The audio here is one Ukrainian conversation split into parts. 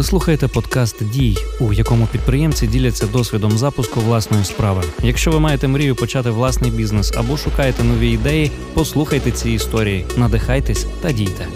Ви слухаєте подкаст "Дій", у якому підприємці діляться досвідом запуску власної справи. Якщо ви маєте мрію почати власний бізнес або шукаєте нові ідеї, послухайте ці історії, надихайтесь та дійте.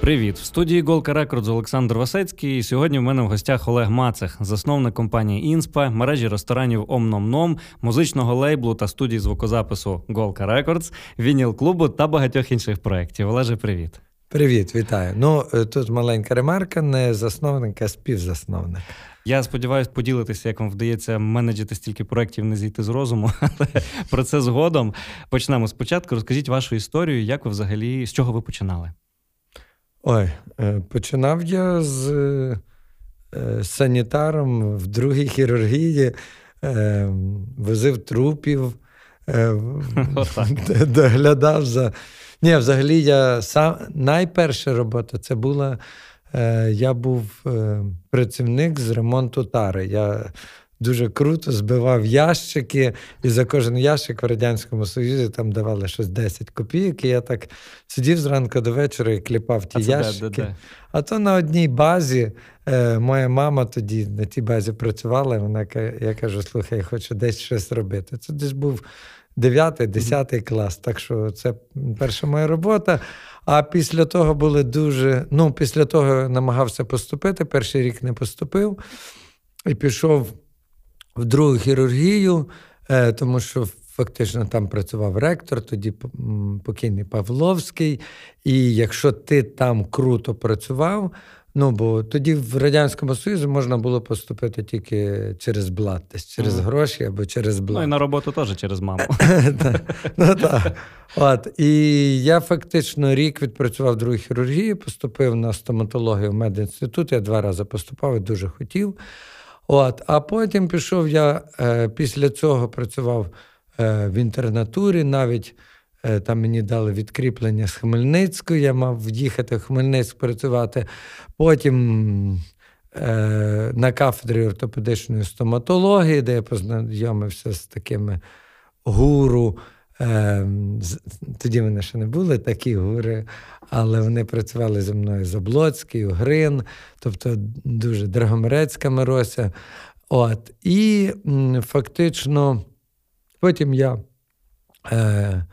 Привіт! В студії Голка Рекордс Олександр Васецький. І Сьогодні в мене в гостях Олег Мацех, засновник компанії Інспа, мережі ресторанів Омном-Ном, музичного лейблу та студії звукозапису Голка Рекордс, вініл клубу та багатьох інших проєктів. Олеже, привіт. Привіт, вітаю. Ну е, тут маленька ремарка, не засновник, а співзасновник. Я сподіваюся поділитися, як вам вдається менеджити стільки проєктів, не зійти з розуму. Але про це згодом почнемо спочатку. Розкажіть вашу історію, як ви взагалі з чого ви починали? Ой, е, починав я з е, санітаром в другій хірургії, возив трупів, доглядав за. Ні, взагалі, я сам найперша робота це була. Е, Я був е, працівник з ремонту тари. Я дуже круто збивав ящики, і за кожен ящик в Радянському Союзі там давали щось 10 копійок. І я так сидів зранку до вечора і кліпав ті а ящики. Де, де, де? А то на одній базі е, моя мама тоді на тій базі працювала, і вона я кажу: слухай, я хочу десь щось робити. Це десь був. 9-10 клас. Так що це перша моя робота. А після того були дуже. Ну, після того намагався поступити. Перший рік не поступив і пішов в другу хірургію, е, тому що фактично там працював ректор, тоді покійний Павловський. І якщо ти там круто працював, Ну, бо тоді в Радянському Союзі можна було поступити тільки через блат, десь через ага. гроші або через блат. Ну і на роботу теж через маму. Ну так. От. І я фактично рік відпрацював другу хірургію, поступив на стоматологію в медінститут. Я два рази поступав і дуже хотів. От. А потім пішов я е, після цього працював е, в інтернатурі навіть. Е, там мені дали відкріплення з Хмельницької, я мав їхати в Хмельницьк працювати. Потім е, на кафедрі ортопедичної стоматології, де я познайомився з такими гуру. Е, тоді мене ще не були такі гури, але вони працювали зі мною Заблоцький, Угрин, тобто дуже Драгомерецька Мирося. От. І фактично потім я. Е,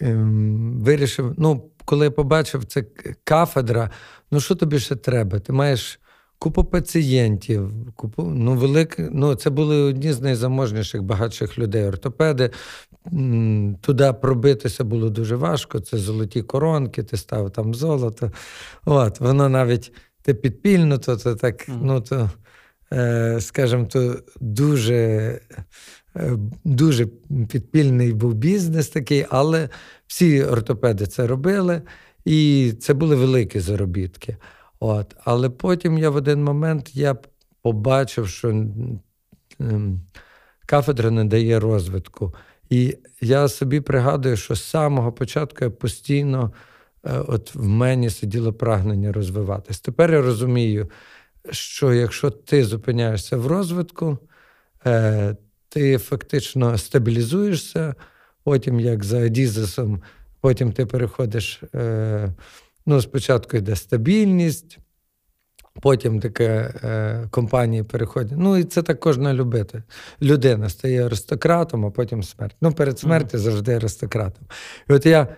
ем, вирішив, ну, коли я побачив це кафедра, ну що тобі ще треба? Ти маєш купу пацієнтів, купу, ну, велик, ну, це були одні з найзаможніших, багатших людей. Ортопеди. Туди пробитися було дуже важко. Це золоті коронки, ти став там золото. От, Воно навіть ти підпільно, то, то так, ну то, е, скажімо, то дуже дуже підпільний був бізнес такий, але всі ортопеди це робили, і це були великі заробітки. От. Але потім я в один момент я побачив, що кафедра не дає розвитку. І я собі пригадую, що з самого початку я постійно е, от в мені сиділо прагнення розвиватись. Тепер я розумію, що якщо ти зупиняєшся в розвитку, е, ти фактично стабілізуєшся, потім, як за Адізесом, потім ти переходиш. Е, ну, Спочатку йде стабільність, потім таке е, компанії переходять. Ну, і це так кожна любити. людина стає аристократом, а потім смерть. Ну, перед смертю завжди аристократом. І от я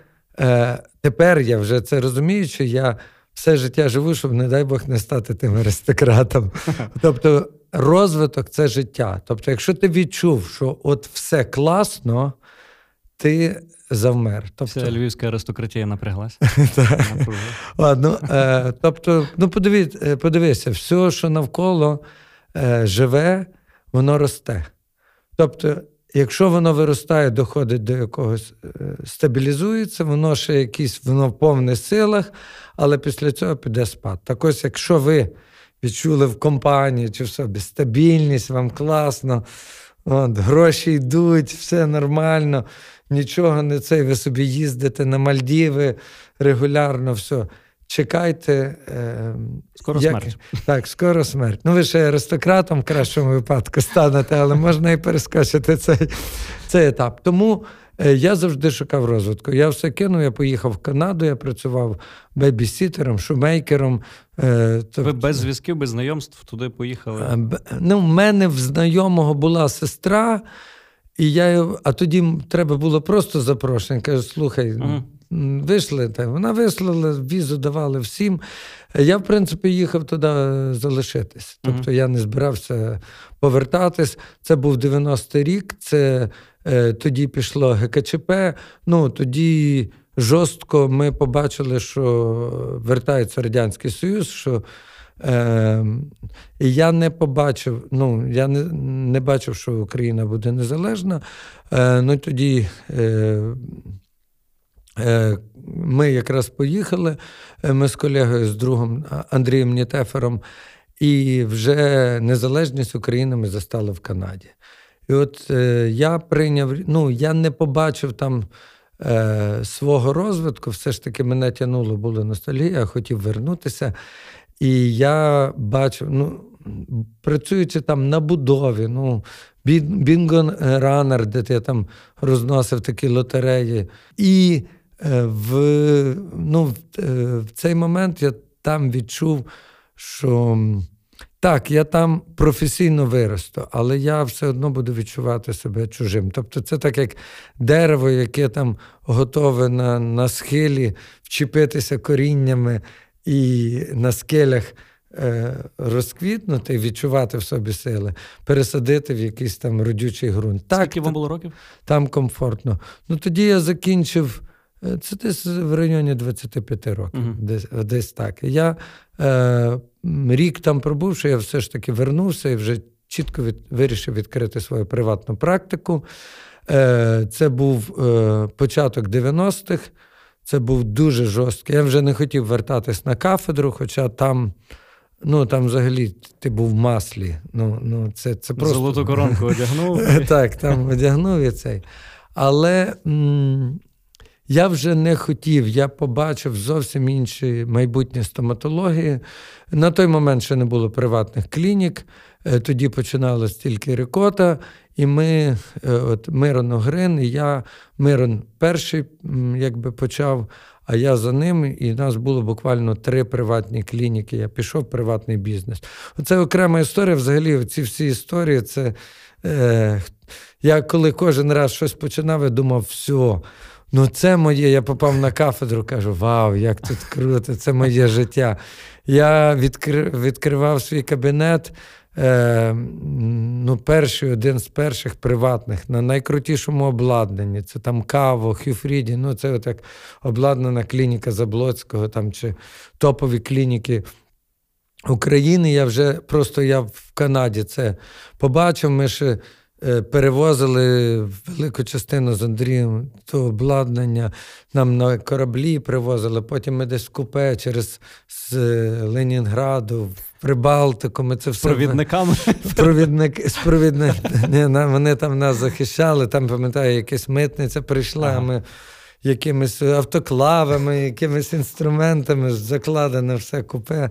е, тепер я вже це розумію, що я все життя живу, щоб, не дай Бог, не стати тим аристократом. Тобто розвиток це життя. Тобто, якщо ти відчув, що от все класно, ти завмер. Тобто... Вся львівська аристократія напряглася. Ладно, е, Тобто, ну е, подивися, все, що навколо е, живе, воно росте. Тобто, якщо воно виростає, доходить до якогось, стабілізується, воно ще якісь, воно в повних силах, але після цього піде спад. Так ось, якщо ви відчули в компанії чи в собі стабільність, вам класно, от, гроші йдуть, все нормально, нічого не цей, ви собі їздите на Мальдіви регулярно, все. Чекайте. Е, Скоро як, смерть. Так, скоро смерть. Ну, ви ще аристократом в кращому випадку станете, але можна і перескочити цей цей етап. Тому я завжди шукав розвитку. Я все кинув, я поїхав в Канаду, я працював бебісітером, шумейкером. Тобто... Ви без зв'язків, без знайомств туди поїхали? Ну, В мене в знайомого була сестра, і я, а тоді треба було просто запрошення. Кажу, слухай. uh Вийшли, вона вислала, візу давали всім. Я, в принципі, їхав туди залишитись. Тобто я не збирався повертатись. Це був 90-й рік, це е, тоді пішло ГКЧП. Ну, Тоді жорстко ми побачили, що вертається Радянський Союз. що Е, я не побачив, ну, я не не бачив, що Україна буде незалежна. Е, Ну тоді е, Е, ми якраз поїхали, е, ми з колегою, з другом Андрієм Нітефером, і вже незалежність України ми застали в Канаді. І от е, я прийняв, ну, я не побачив там е, свого розвитку, все ж таки мене тянуло, було ностальгія, я хотів вернутися. І я бачив, ну, працюючи там на будові, ну, Бінго Ранер, де я там розносив такі лотереї. І Е, в ну, е, в цей момент я там відчув, що так, я там професійно виросту, але я все одно буду відчувати себе чужим. Тобто, це так як дерево, яке там готове на, на схилі вчепитися коріннями і на скелях. Е, розквітнути, відчувати в собі сили, пересадити в якийсь там родючий ґрунт. Скільки вам було років? Там комфортно. Ну тоді я закінчив це десь в районі 25 років, uh-huh. десь десь так. Я е, рік там пробувши, я все ж таки вернувся і вже чітко від, вирішив відкрити свою приватну практику. Е, Це був е, початок 90-х, це був дуже жорсткий. Я вже не хотів вертатись на кафедру, хоча там. Ну, там взагалі ти був в маслі. Ну, ну, це, це просто... Золоту коронку одягнув. Так, там одягнув і цей. Але м- я вже не хотів, я побачив зовсім інші майбутні стоматології. На той момент ще не було приватних клінік, е, тоді починалась тільки рикота, і ми, е, от Мирон Огрин, і я, Мирон перший якби почав, а я за ним, і в нас було буквально три приватні клініки. Я пішов в приватний бізнес. Оце окрема історія. Взагалі, ці всі історії, це. Е, Я коли кожен раз щось починав, я думав, все. Ну, це моє. Я попав на кафедру, кажу: Вау, як тут круто, це моє життя. Я відкр... відкривав свій кабінет. Е, ну, Перший один з перших приватних на найкрутішому обладнанні. Це там Каво, Хюфріді, ну це от як обладнана клініка Заблоцького там, чи топові клініки України. Я вже просто я в Канаді це побачив. Ми ще перевозили велику частину з Андрієм то обладнання, нам на кораблі привозили, потім ми десь в купе через з Ленінграду, в Прибалтику. Ми це все... Провідниками? Провідник, з провідник... Вони там нас захищали, там, пам'ятаю, якась митниця прийшла, ага. ми якимись автоклавами, якимись інструментами закладене все купе.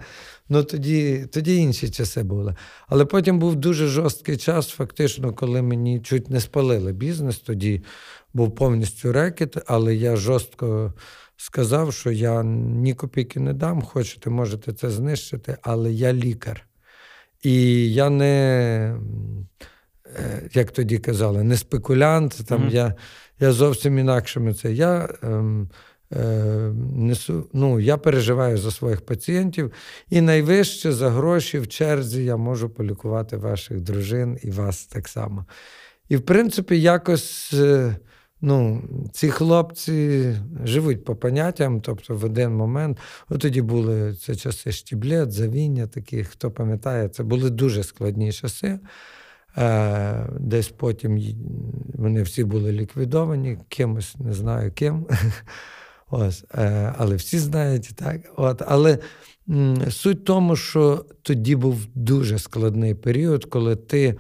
Ну тоді тоді інші часи були. Але потім був дуже жорсткий час, фактично, коли мені чуть не спалили бізнес. Тоді був повністю рекет, але я жорстко сказав, що я ні копійки не дам, хочете, можете це знищити, але я лікар. І я не, е, як тоді казали, не спекулянт. Там mm-hmm. Я я зовсім інакшими це. Я ем, несу, ну, я переживаю за своїх пацієнтів, і найвище за гроші в черзі я можу полікувати ваших дружин і вас так само. І, в принципі, якось е, ну, ці хлопці живуть по поняттям, тобто в один момент, от тоді були це часи штіблет, завіння, такі, хто пам'ятає, це були дуже складні часи. Е, десь потім вони всі були ліквідовані, кимось не знаю ким. Ось, е, Але всі знають, так. От, Але суть в тому, що тоді був дуже складний період, коли ти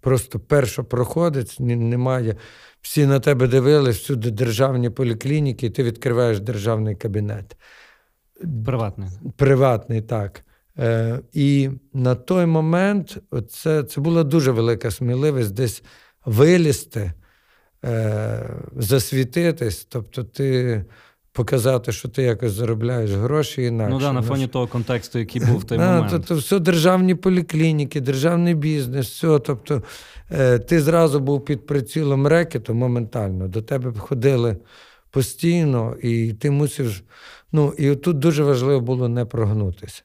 просто першопроходець, немає. Всі на тебе дивились, всюди державні поліклініки, і ти відкриваєш державний кабінет. Приватний. Приватний, так. Е, І на той момент це, це була дуже велика сміливість десь вилізти. Е, засвітитись, тобто ти показати, що ти якось заробляєш гроші інакше. Ну да, на фоні того контексту, який був в той момент. Тобто, все державні поліклініки, державний бізнес, все. Тобто, е, ти зразу був під прицілом рекету моментально. До тебе ходили постійно, і ти мусив. Ну, і тут дуже важливо було не прогнутися.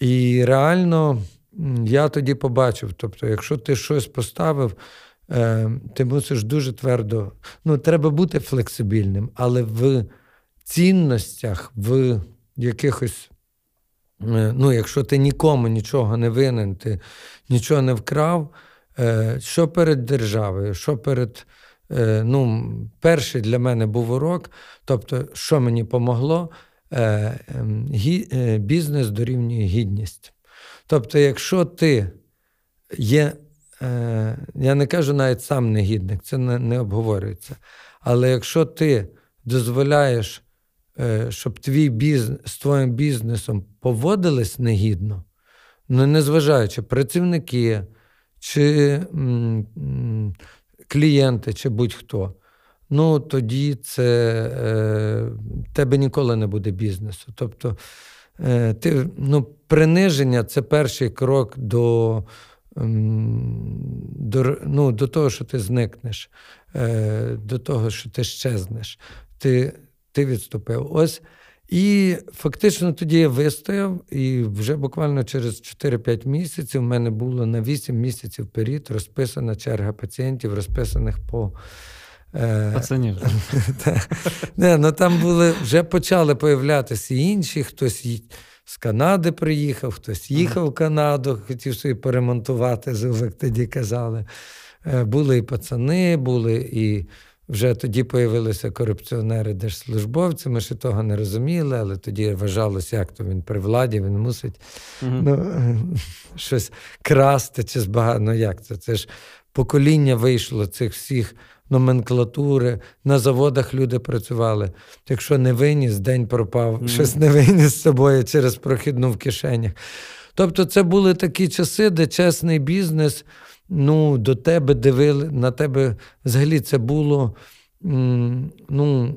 І реально я тоді побачив: тобто, якщо ти щось поставив, ти мусиш дуже твердо. Ну, треба бути флексибільним, але в цінностях, в якихось. Е, ну, якщо ти нікому нічого не винен, ти нічого не вкрав, е, що перед державою, що перед. Е, ну, Перший для мене був урок, тобто, що мені помогло, ем, бізнес дорівнює гідність. Тобто, якщо ти є, я не кажу навіть сам негідник, це не, не обговорюється. Але якщо ти дозволяєш Е, щоб твій бізнес з твоїм бізнесом поводились негідно, ну незважаючи працівники, чи м, клієнти, чи будь-хто, ну тоді це е, тебе ніколи не буде бізнесу. Тобто е, ти, ну, приниження це перший крок до. До ну, до того, що ти зникнеш, е, до того, що ти щезнеш. Ти ти відступив. Ось. І фактично тоді я вистояв, і вже буквально через 4-5 місяців в мене було на 8 місяців вперед розписана черга пацієнтів, розписаних по. Е, Пацанів. Не, ну Там були, вже почали появлятися інші, хтось з Канади приїхав, хтось їхав в Канаду, хотів собі поремонтувати, як тоді казали. Е, були і пацани, були і вже тоді появилися корупціонери держслужбовці, ми ще того не розуміли, але тоді вважалося, як то він при владі, він мусить uh ну, щось красти чи збагати. Ну як це? Це ж покоління вийшло цих всіх номенклатури. На заводах люди працювали. Якщо не виніс, день пропав, uh щось не виніс з собою через прохідну в кишенях. Тобто, це були такі часи, де чесний бізнес ну, до тебе дивили, на тебе взагалі це було ну,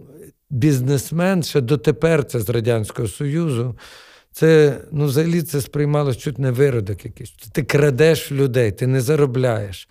бізнесмен ще дотепер це з Радянського Союзу. Це ну, взагалі це сприймалося чуть не виродок якийсь. Ти крадеш людей, ти не заробляєш,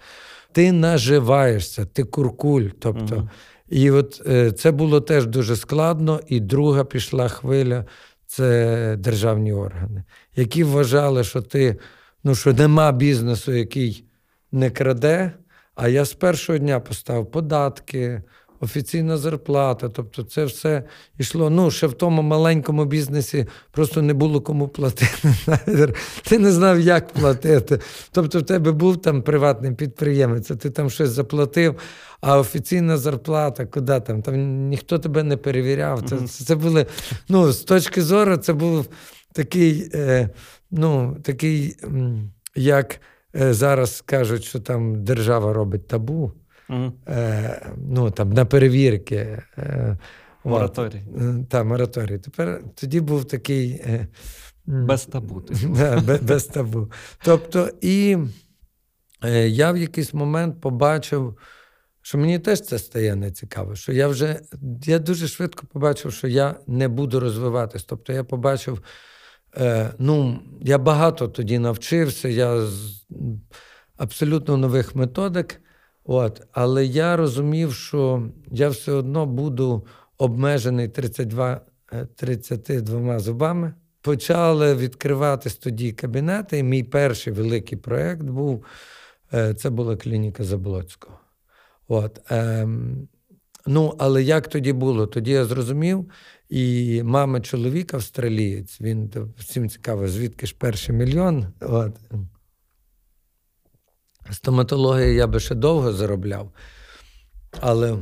ти наживаєшся, ти куркуль. Тобто, uh І от е, це було теж дуже складно. І друга пішла хвиля це державні органи, які вважали, що ти ну, що нема бізнесу, який не краде. А я з першого дня поставив податки, офіційна зарплата. Тобто, це все йшло. Ну, ще в тому маленькому бізнесі просто не було кому платити. Ти не знав, як платити. Тобто, в тебе був там приватний підприємець, а ти там щось заплатив, а офіційна зарплата, куди там? Там ніхто тебе не перевіряв. Це це були, ну, з точки зору, це був такий, е, ну, такий, як. Е, зараз кажуть, що там держава робить табу, угу. е, ну там на перевірки. Е, Мораторій. Е, так, мораторій. Тепер тоді був такий. Е, без табу. Да, без, без табу. Тобто, і е, я в якийсь момент побачив, що мені теж це стає нецікаво, що я вже я дуже швидко побачив, що я не буду розвиватись. Тобто, я побачив. Е, ну, я багато тоді навчився, я з абсолютно нових методик. От, Але я розумів, що я все одно буду обмежений 32 32 е, зубами. Почали відкриватись тоді кабінети. І мій перший великий проєкт був е, це була клініка Заблоцького. От, ем, Ну, але як тоді було? Тоді я зрозумів, і мама чоловік австралієць, він всім цікаво, звідки ж перший мільйон. От. Стоматологія я би ще довго заробляв, але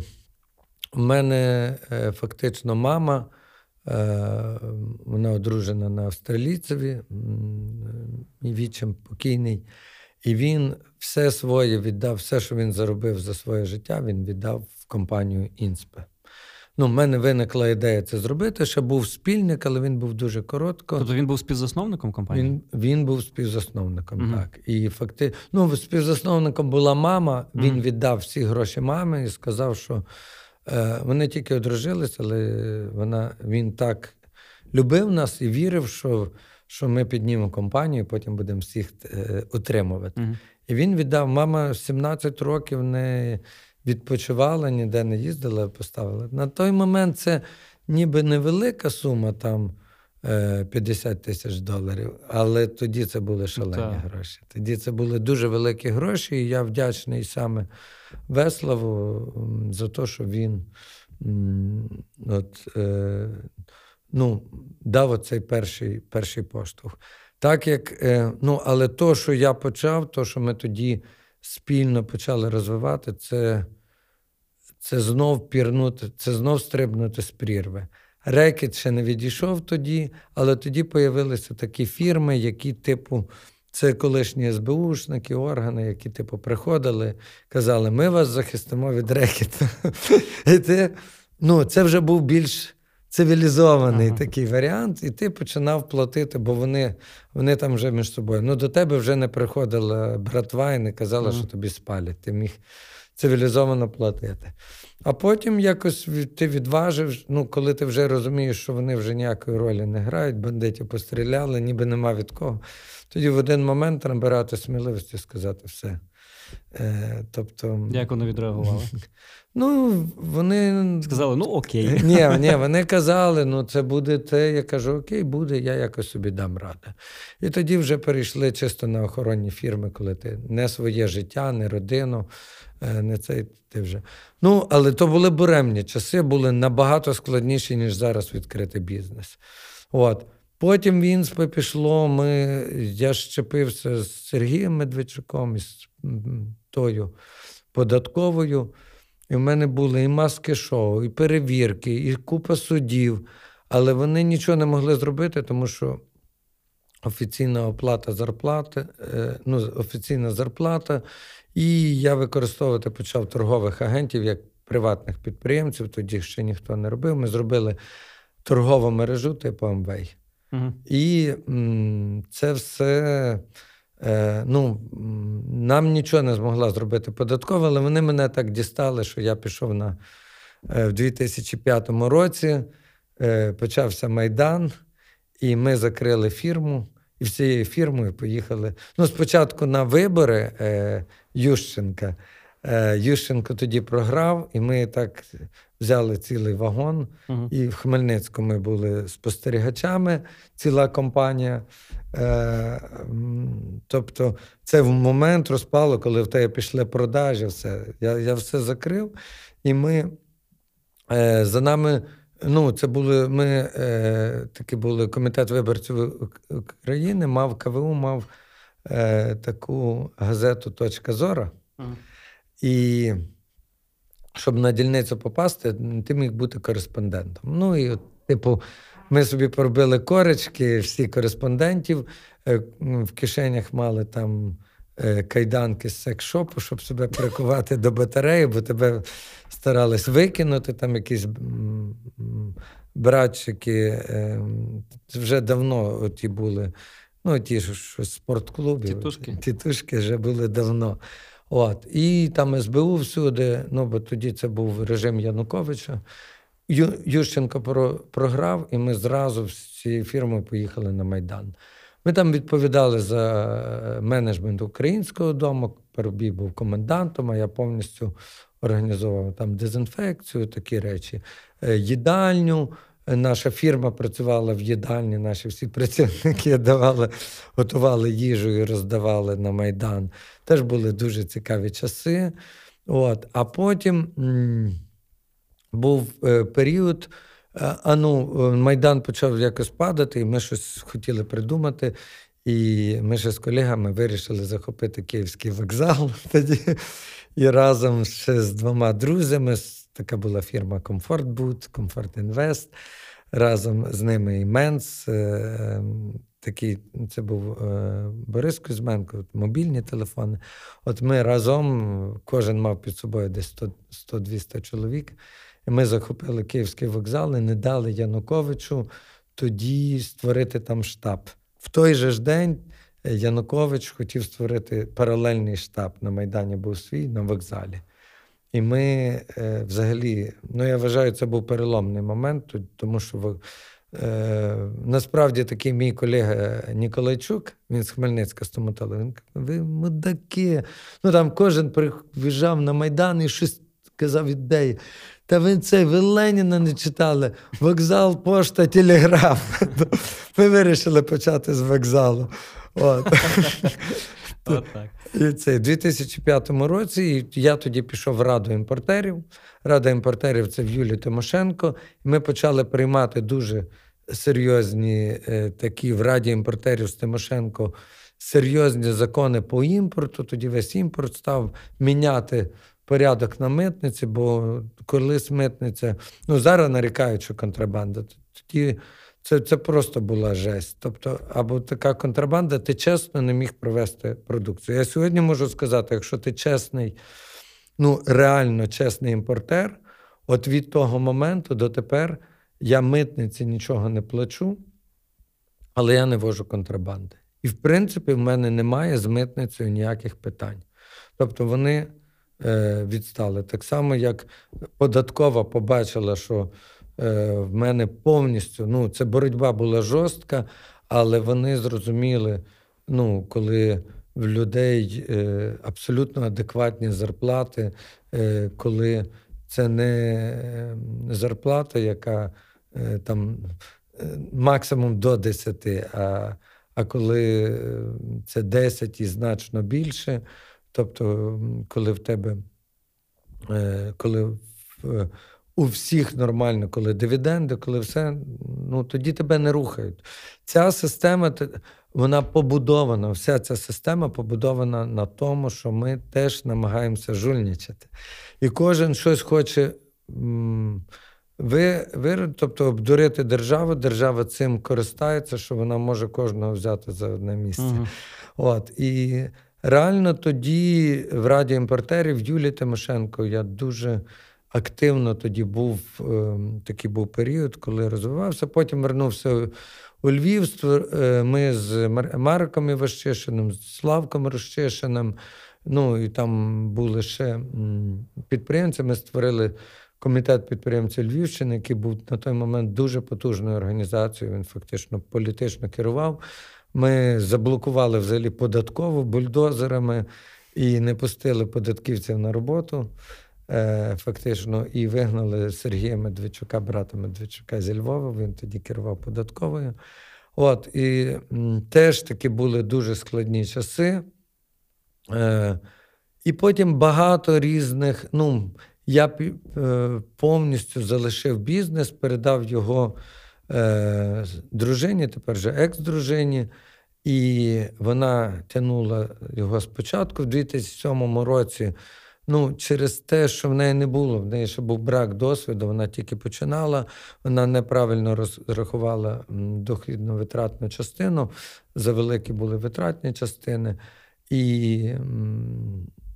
в мене е, фактично мама, е, вона одружена на австралійцеві, мій вічим покійний. І він все своє віддав, все, що він заробив за своє життя, він віддав в компанію Інспе. Ну, в мене виникла ідея це зробити. Ще був спільник, але він був дуже коротко. Тобто він був співзасновником компанії? Він він був співзасновником, Мгм. так. І факти... ну, співзасновником була мама, він Мгм. віддав всі гроші мамі і сказав, що е, вони тільки одружились, але вона, він так любив нас і вірив, що, що ми піднімемо компанію, і потім будемо всіх е, утримувати. Мгм. І він віддав, мама 17 років не відпочивала, ніде не їздила, поставила. На той момент це ніби невелика сума, там е, 50 тисяч доларів, але тоді це були шалені Так. гроші. Тоді це були дуже великі гроші, і я вдячний саме Веславу за те, що він от, е, ну, дав оцей перший, перший поштовх. Так як, е, ну, але то, що я почав, то, що ми тоді спільно почали розвивати, це, це знов пірнути, це знов стрибнути з прірви. Рекет ще не відійшов тоді, але тоді появилися такі фірми, які, типу, це колишні СБУшники, органи, які, типу, приходили, казали, ми вас захистимо від рекету. І ти, ну, це вже був більш цивілізований Ага. такий варіант, і ти починав платити, бо вони, вони там вже між собою. Ну, до тебе вже не приходила братва і не казала, Ага. що тобі спалять. Ти міг цивілізовано платити. А потім якось ти відважив, ну, коли ти вже розумієш, що вони вже ніякої ролі не грають, бандитів постріляли, ніби нема від кого. Тоді в один момент набирати сміливості сказати все. Е, тобто, Як вони відреагували? ну, вони. Сказали, ну окей. Ні, ні, вони казали, ну це буде те. Я кажу, окей, буде, я якось собі дам раду. І тоді вже перейшли чисто на охоронні фірми, коли ти не своє життя, не родину, не цей ти вже. Ну, але то були буремні часи, були набагато складніші, ніж зараз відкрити бізнес. От. Потім в Інспе пішло. Ми, я щепився з Сергієм Медведчуком, із м, тою податковою. І в мене були і маски шоу, і перевірки, і купа судів. Але вони нічого не могли зробити, тому що офіційна оплата зарплати, е, ну, офіційна зарплата. І я використовувати почав торгових агентів як приватних підприємців. Тоді ще ніхто не робив. Ми зробили торгову мережу типу Amway. Мгм. І м, це все. Е, ну, нам нічого не змогла зробити податкова, але вони мене так дістали, що я пішов на е, в 2005 році. Е, почався Майдан, і ми закрили фірму, і всією фірмою поїхали. Ну, спочатку на вибори е, Ющенка. Е, Ющенко тоді програв, і ми так взяли цілий вагон. Мгм. І в Хмельницькому ми були спостерігачами, ціла компанія. Е, тобто, це в момент розпало, коли в тебе пішли продажі, все. Я, я все закрив, і ми е, за нами. Ну, це були ми е, такі були комітет виборців України, мав КВУ, мав е, таку газету Точка Зора. І щоб на дільницю попасти, ти міг бути кореспондентом. Ну і, от, типу, ми собі поробили корочки, всі кореспондентів е, в кишенях мали там кайданки з секс-шопу, щоб себе прикувати до батареї, бо тебе старались викинути, там якісь братчики. е, вже давно ті були. Ну, ті, з спортклубів. Тітушки. Тітушки вже були давно. От. І там СБУ всюди, ну бо тоді це був режим Януковича. Ю, Ющенко про, програв, і ми зразу з цією фірмою поїхали на Майдан. Ми там відповідали за менеджмент українського дому. Парубій був комендантом, а я повністю організовував там дезінфекцію, такі речі, Е, їдальню. Е, Наша фірма працювала в їдальні, наші всі працівники давали, готували їжу і роздавали на Майдан. Теж були дуже цікаві часи. От. А потім м, був е, період, е, а ну, е, Майдан почав якось падати, і ми щось хотіли придумати. І ми ще з колегами вирішили захопити Київський вокзал тоді. І разом ще з двома друзями, така була фірма Комфорт Boot, Комфорт Інвест. Разом з ними і Менс. е, Такий, це був е, Борис Кузьменко, мобільні телефони. От ми разом, кожен мав під собою десь 100 100-200 чоловік. Ми захопили Київський вокзал і не дали Януковичу тоді створити там штаб. В той же ж день е, Янукович хотів створити паралельний штаб на Майдані був свій на вокзалі. І ми е, взагалі, ну я вважаю, це був переломний момент, тому що е, насправді такий мій колега Ніколайчук, він з Хмельницька стоматолог, він каже, ви мудаки. Ну там кожен приїжджав на Майдан і щось казав ідеї. Та ви цей, ви Леніна не читали. Вокзал, пошта, телеграф. Ми вирішили почати з вокзалу. От. От так. І це в 2005 році я тоді пішов в Раду імпортерів. Рада імпортерів це в Юлі Тимошенко. І ми почали приймати дуже серйозні е, такі в Раді імпортерів з Тимошенко серйозні закони по імпорту. Тоді весь імпорт став міняти порядок на митниці, бо колись митниця, ну зараз нарікають, що контрабанда. Тоді це це просто була жесть. Тобто, або така контрабанда, ти чесно не міг провести продукцію. Я сьогодні можу сказати, якщо ти чесний, ну реально чесний імпортер, от від того моменту до тепер я митниці нічого не плачу, але я не вожу контрабанди. І, в принципі, в мене немає з митницею ніяких питань. Тобто вони відстали. Так само, як податкова побачила, що е, в мене повністю ну, це боротьба була жорстка, але вони зрозуміли, ну, коли в людей е, абсолютно адекватні зарплати, е, коли це не зарплата, яка е, там е, максимум до 10, а а коли це 10 і значно більше, тобто, коли в тебе, е, коли у всіх нормально, коли дивіденди, коли все, ну тоді тебе не рухають. Ця система вона побудована, вся ця система побудована на тому, що ми теж намагаємося жульничати. І кожен щось хоче. Ви, ви, тобто, обдурити державу, держава цим користається, що вона може кожного взяти за одне місце. Uh-huh. От, І реально тоді в Раді імпортерів Юлії Тимошенко я дуже активно тоді був е, такий був період, коли розвивався. Потім вернувся у Львів. Е, ми з Марком Іващишиним, з Славком Розчишиним. Ну і там були ще підприємці. Ми створили комітет підприємців Львівщини, який був на той момент дуже потужною організацією. Він фактично політично керував. Ми заблокували взагалі податкову бульдозерами і не пустили податківців на роботу. Е, фактично, і вигнали Сергія Медведчука, брата Медведчука зі Львова. Він тоді керував податковою. От, І теж таки були дуже складні часи. Е, І потім багато різних. ну, я е, повністю залишив бізнес, передав його дружині, тепер же екс-дружині, і вона тягнула його спочатку в 2007 році. Ну, через те, що в неї не було, в неї ще був брак досвіду, вона тільки починала, вона неправильно розрахувала дохідну витратну частину, за великі були витратні частини. І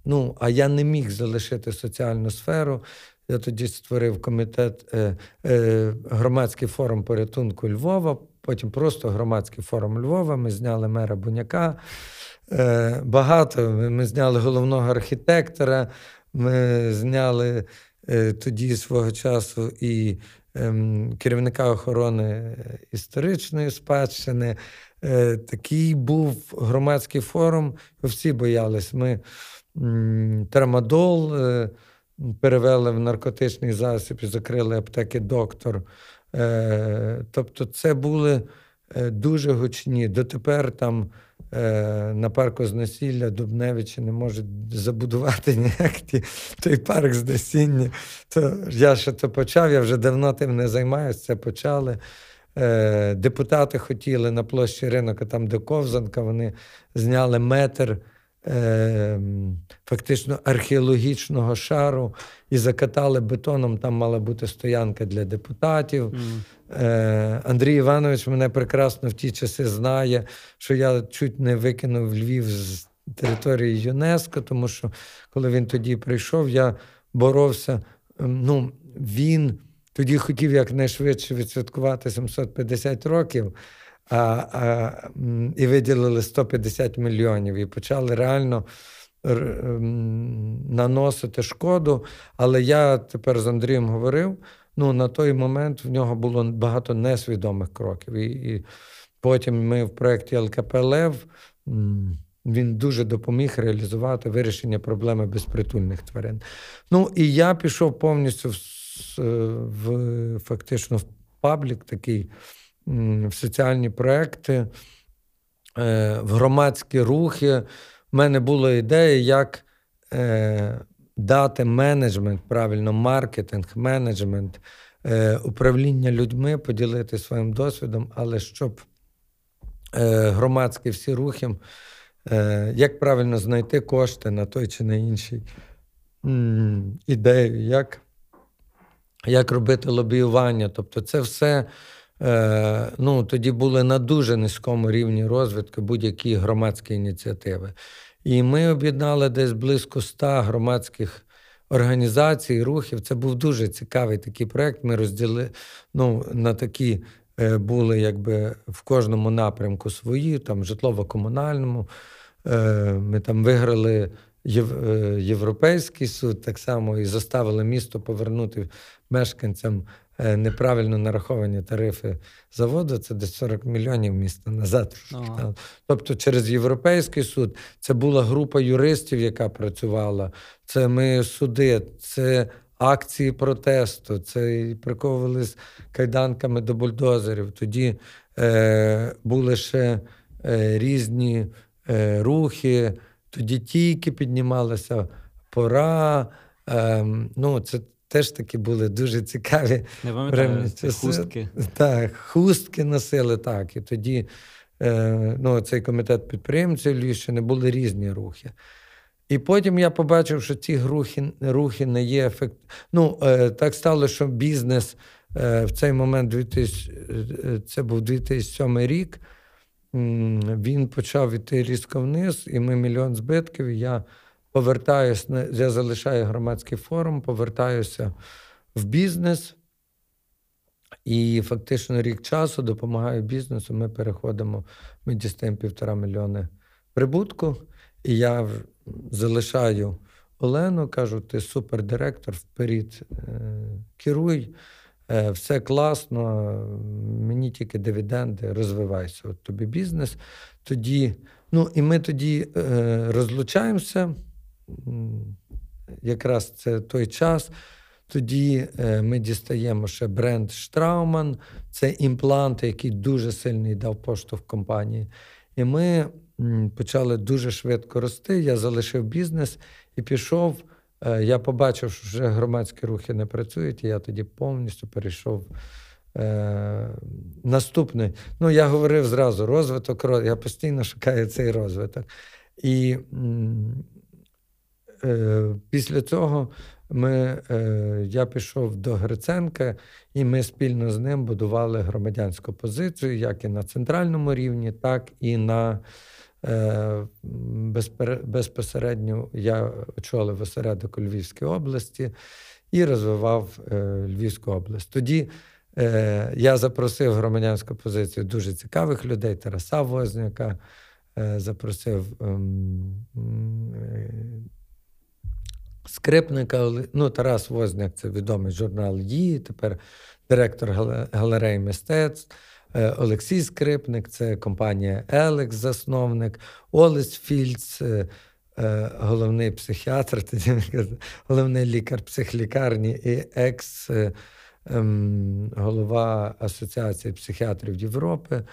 Ну, а я не міг залишити соціальну сферу. Я тоді створив комітет, е, е, громадський форум порятунку Львова, потім просто громадський форум Львова. Ми зняли мера Буняка. Е, багато. Ми зняли головного архітектора, ми зняли тоді свого часу і ем, керівника охорони історичної спадщини. Такий був громадський форум. Всі боялись. Ми Трамадол перевели в наркотичний засіб і закрили аптеки доктор. Е, тобто, це були е, дуже гучні. Дотепер там на парку з насілля Дубневичі не можуть забудувати ніяк той парк з насіння. То я ще то почав, я вже давно тим не займаюся, це почали. Депутати хотіли на площі ринок, там де Ковзанка, вони зняли метр. Ем, фактично археологічного шару і закатали бетоном. Там мала бути стоянка для депутатів. Mm. Андрій Іванович мене прекрасно в ті часи знає, що я чуть не викинув Львів з території ЮНЕСКО, тому що коли він тоді прийшов, я боровся. Ем, ну, він тоді хотів якнайшвидше відсвяткувати 750 років. А, а, І виділили 150 мільйонів і почали реально наносити шкоду. Але я тепер з Андрієм говорив: ну на той момент в нього було багато несвідомих кроків. І, і потім ми в проєкті ЛКП Лев. Він дуже допоміг реалізувати вирішення проблеми безпритульних тварин. Ну і я пішов повністю в, в фактично в паблік такий в соціальні проекти, е, в громадські рухи. У мене була ідея, як е, дати менеджмент, правильно, маркетинг, менеджмент, е, управління людьми, поділити своїм досвідом, але щоб громадські всі рухи, як правильно знайти кошти на той чи на інший ідею, як як робити лобіювання. Тобто, це все Е, ну, тоді були на дуже низькому рівні розвитку будь-які громадські ініціативи. І ми об'єднали десь близько ста громадських організацій, рухів. Це був дуже цікавий такий проєкт. Ми розділили ну, на такі. Е, були якби в кожному напрямку свої, там житлово-комунальному. Е, ми там виграли Європейський суд так само і заставили місто повернути мешканцям неправильно нараховані тарифи заводу, це десь 40 мільйонів міста назад. Ага. Тобто, через Європейський суд це була група юристів, яка працювала. Це ми суди, це акції протесту, це приковували з кайданками до бульдозерів. Тоді е, були ще е, різні е, рухи, тоді тільки піднімалася пора. Е, ну, це теж такі були дуже цікаві. Не пам'ятаю, хустки. Так, хустки носили так. І тоді е, ну, цей комітет підприємців Львівщини були різні рухи. І потім я побачив, що ці рухи рухи не є ефект. Ну, е, так стало, що бізнес е, в цей момент 2000, е, це був 2007 рік. Він почав іти різко вниз, і ми мільйон збитків. і я повертаюся, я залишаю громадський форум, повертаюся в бізнес. І фактично рік часу допомагаю бізнесу. Ми переходимо, ми дістаємо півтора мільйони прибутку. І я залишаю Олену, кажу, ти супердиректор, вперед е, керуй, е, все класно, мені тільки дивіденди, розвивайся. От тобі бізнес. Тоді, ну і ми тоді е, розлучаємося якраз це той час. Тоді е, ми дістаємо ще бренд Штрауман, це імпланти, який дуже сильний дав поштовх компанії. І ми почали дуже швидко рости. Я залишив бізнес і пішов. Е, я побачив, що вже громадські рухи не працюють, і я тоді повністю перейшов. Е, Наступний, ну я говорив зразу: розвиток, я постійно шукаю цей розвиток. І після цього ми, е, я пішов до Гриценка, і ми спільно з ним будували громадянську позицію, як і на центральному рівні, так і на е, безпосередньо я очолив осередок у Львівській області і розвивав Львівську область. Тоді я запросив громадянську позицію дуже цікавих людей: Тараса Возняка, запросив. Скрипника. Ну, Тарас Возняк це відомий журнал «Ї», тепер директор галереї мистецтв. Е, Олексій Скрипник, це компанія Елекс, засновник, Олес Фільц, е, е, головний психіатр, головний лікар психлікарні і екс ем, голова Асоціації психіатрів Європи.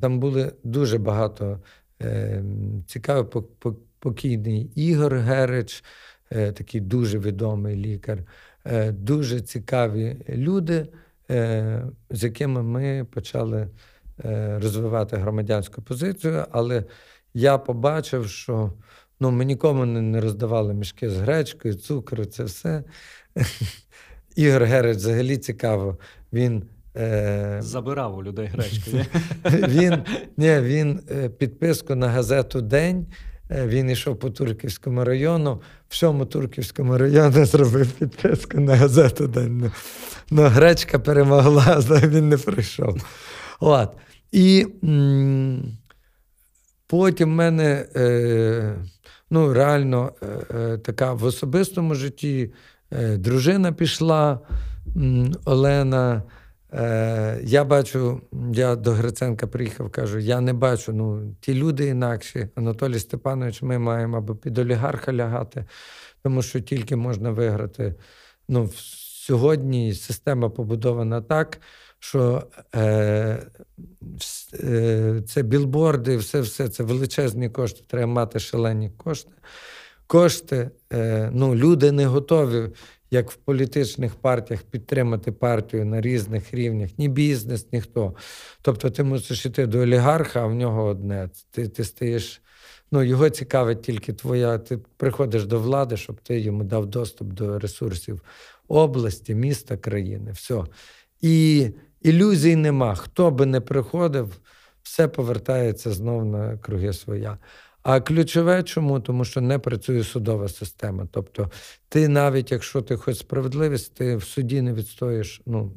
Там були дуже багато ем, цікавих покійний Ігор Герич. Е, такий дуже відомий лікар, е, дуже цікаві люди, е, з якими ми почали розвивати громадянську позицію. Але я побачив, що ну, ми нікому не роздавали мішки з гречкою, цукру, це все. Ігор Гереч взагалі цікаво. Він забирав у людей гречку. Він ні, він підписку на газету День він йшов по Турківському району, всьому Турківському району зробив підписку на газету День. Ну, гречка перемогла, він не прийшов. От. І м- потім в мене е- ну, реально е- е- така в особистому житті е- дружина пішла м- Олена. Е, Я бачу, я до Гриценка приїхав, кажу: я не бачу, ну, ті люди інакші. Анатолій Степанович, ми маємо або під олігарха лягати, тому що тільки можна виграти. Ну, Сьогодні система побудована так, що е, е, це білборди, все все це величезні кошти. Треба мати шалені кошти. Кошти, е, ну, люди не готові як в політичних партіях підтримати партію на різних рівнях, ні бізнес, ніхто. Тобто ти мусиш йти до олігарха, а в нього одне. Ти ти стаєш, ну його цікавить тільки твоя. Ти приходиш до влади, щоб ти йому дав доступ до ресурсів області, міста, країни. Все. І ілюзій нема. Хто би не приходив, все повертається знов на круги своя. А ключове чому? Тому що не працює судова система. Тобто, ти навіть якщо ти хочеш справедливість, ти в суді не відстоїш. Ну,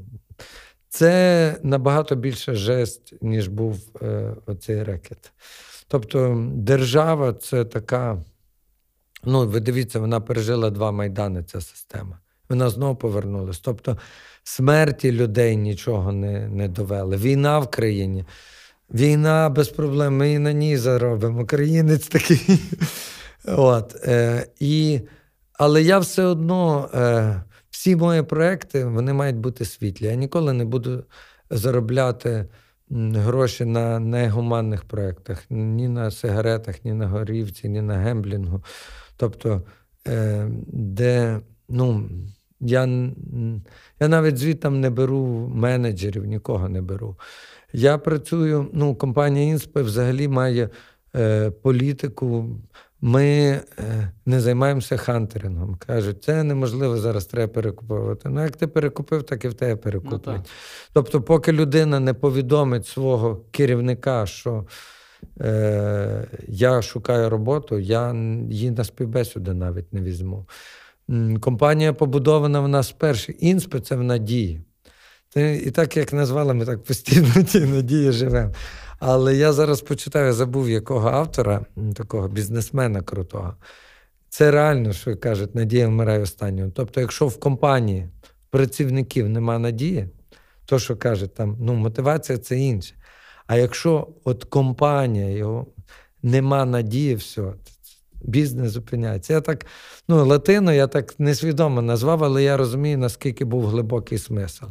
Це набагато більше жесть, ніж був е, оцей рекет. Тобто, держава це така. Ну, ви дивіться, вона пережила два майдани, ця система. Вона знову повернулася. Тобто, смерті людей нічого не не довели. Війна в країні. Війна без проблем, ми і на ній заробимо. Українець такий. От, е, і, Але я все одно, е, всі мої проекти вони мають бути світлі. Я ніколи не буду заробляти гроші на негуманних проєктах, ні на сигаретах, ні на горівці, ні на гемблінгу. Тобто, е, де, ну, я я навіть звідтам не беру менеджерів, нікого не беру. Я працюю, ну, компанія Інспе взагалі має е, політику. Ми е, не займаємося хантерингом. Кажуть, це неможливо зараз треба перекуповувати. Ну, як ти перекупив, так і в тебе перекуплять. Ну, тобто, поки людина не повідомить свого керівника, що е, я шукаю роботу, я її на співбесіду навіть не візьму. Компанія побудована в нас перший. Інспе це в надії. І так як назвали, ми так постійно ті надії живемо. Але я зараз почитаю, я забув якого автора, такого бізнесмена крутого. Це реально, що кажуть, надія вмирає останньою. Тобто, якщо в компанії працівників нема надії, то що кажуть, там ну, мотивація це інше. А якщо от компанія його нема надії, все, бізнес зупиняється. Я так, ну, латино я так несвідомо назвав, але я розумію, наскільки був глибокий смисл.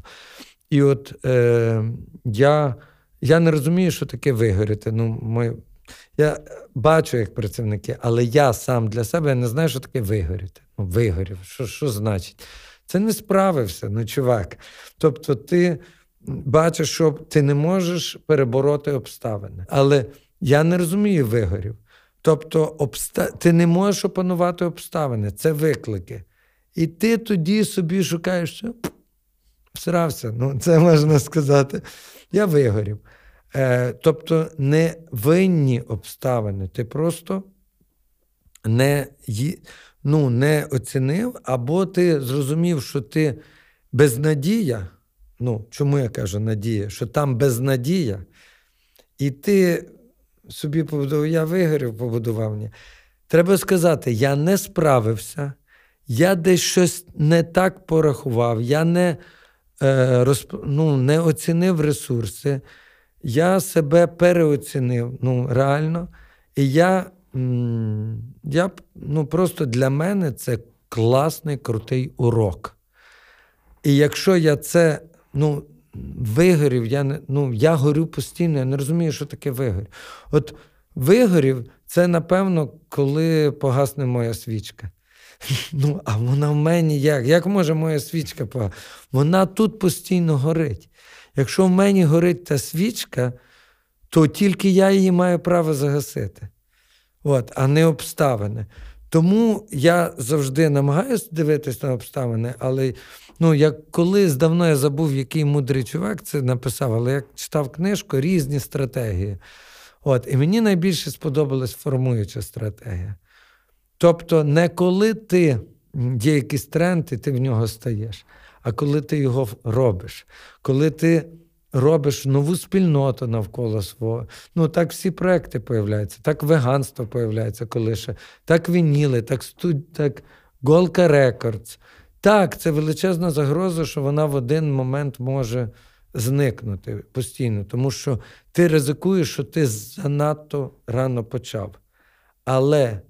І от е, я я не розумію, що таке вигоріти. Ну, ми, Я бачу як працівники, але я сам для себе не знаю, що таке вигоріти. Ну, Вигорів, що що значить? Це не справився, ну, чувак. Тобто, ти бачиш, що ти не можеш перебороти обставини. Але я не розумію вигорів. Тобто, обста... ти не можеш опанувати обставини, це виклики. І ти тоді собі шукаєш, всрався, ну це можна сказати. Я вигорів. Е, Тобто не винні обставини. Ти просто не ну, не оцінив, або ти зрозумів, що ти безнадія. Ну, чому я кажу надія? Що там безнадія, і ти собі побудував, я вигорів, побудував. Ні. Треба сказати, я не справився, я десь щось не так порахував, я не розп... ну, не оцінив ресурси, я себе переоцінив ну, реально. І я, я ну, просто для мене це класний, крутий урок. І якщо я це ну, вигорів, я ну, я горю постійно, я не розумію, що таке вигорів. От вигорів це, напевно, коли погасне моя свічка. Ну, а вона в мені як? Як може моя свічка погасти? Вона тут постійно горить. Якщо в мені горить та свічка, то тільки я її маю право загасити, От, а не обставини. Тому я завжди намагаюся дивитися на обставини, але ну, як колись давно я забув, який мудрий чувак це написав, але я читав книжку різні стратегії. От, І мені найбільше сподобалась формуюча стратегія. Тобто, не коли ти є якийсь тренд, і ти в нього стаєш, а коли ти його робиш, коли ти робиш нову спільноту навколо свого. Ну, так всі проекти появляються, так веганство появляється коли ще, так вініли, так студ, так Голка Рекордс. Так, це величезна загроза, що вона в один момент може зникнути постійно, тому що ти ризикуєш, що ти занадто рано почав. Але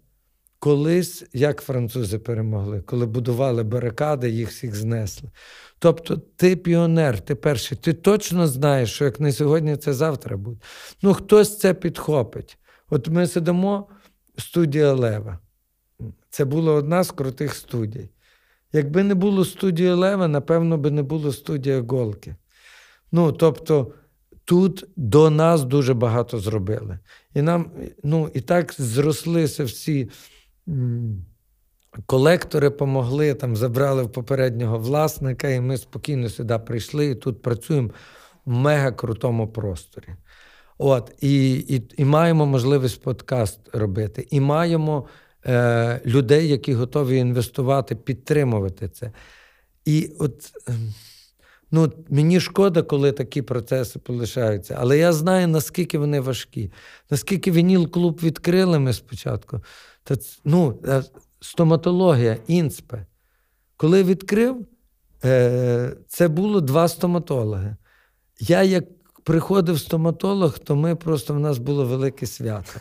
колись, як французи перемогли, коли будували барикади, їх всіх знесли. Тобто ти піонер, ти перший, ти точно знаєш, що як не сьогодні, це завтра буде. Ну, хтось це підхопить. От ми сидимо, студія Лева. Це була одна з крутих студій. Якби не було студії Лева, напевно, би не було студії Голки. Ну, тобто, тут до нас дуже багато зробили. І нам, ну, і так зрослися всі. Колектори помогли, там забрали в попереднього власника, і ми спокійно сюди прийшли і тут працюємо в мега крутому просторі. От, І і, і маємо можливість подкаст робити, і маємо е, людей, які готові інвестувати, підтримувати це. І от ем, ну, мені шкода, коли такі процеси полишаються, але я знаю, наскільки вони важкі, наскільки вініл клуб відкрили ми спочатку. Та, ну, е, стоматологія, інспе. Коли відкрив, е, це було два стоматологи. Я, як приходив стоматолог, то ми просто в нас було велике свято.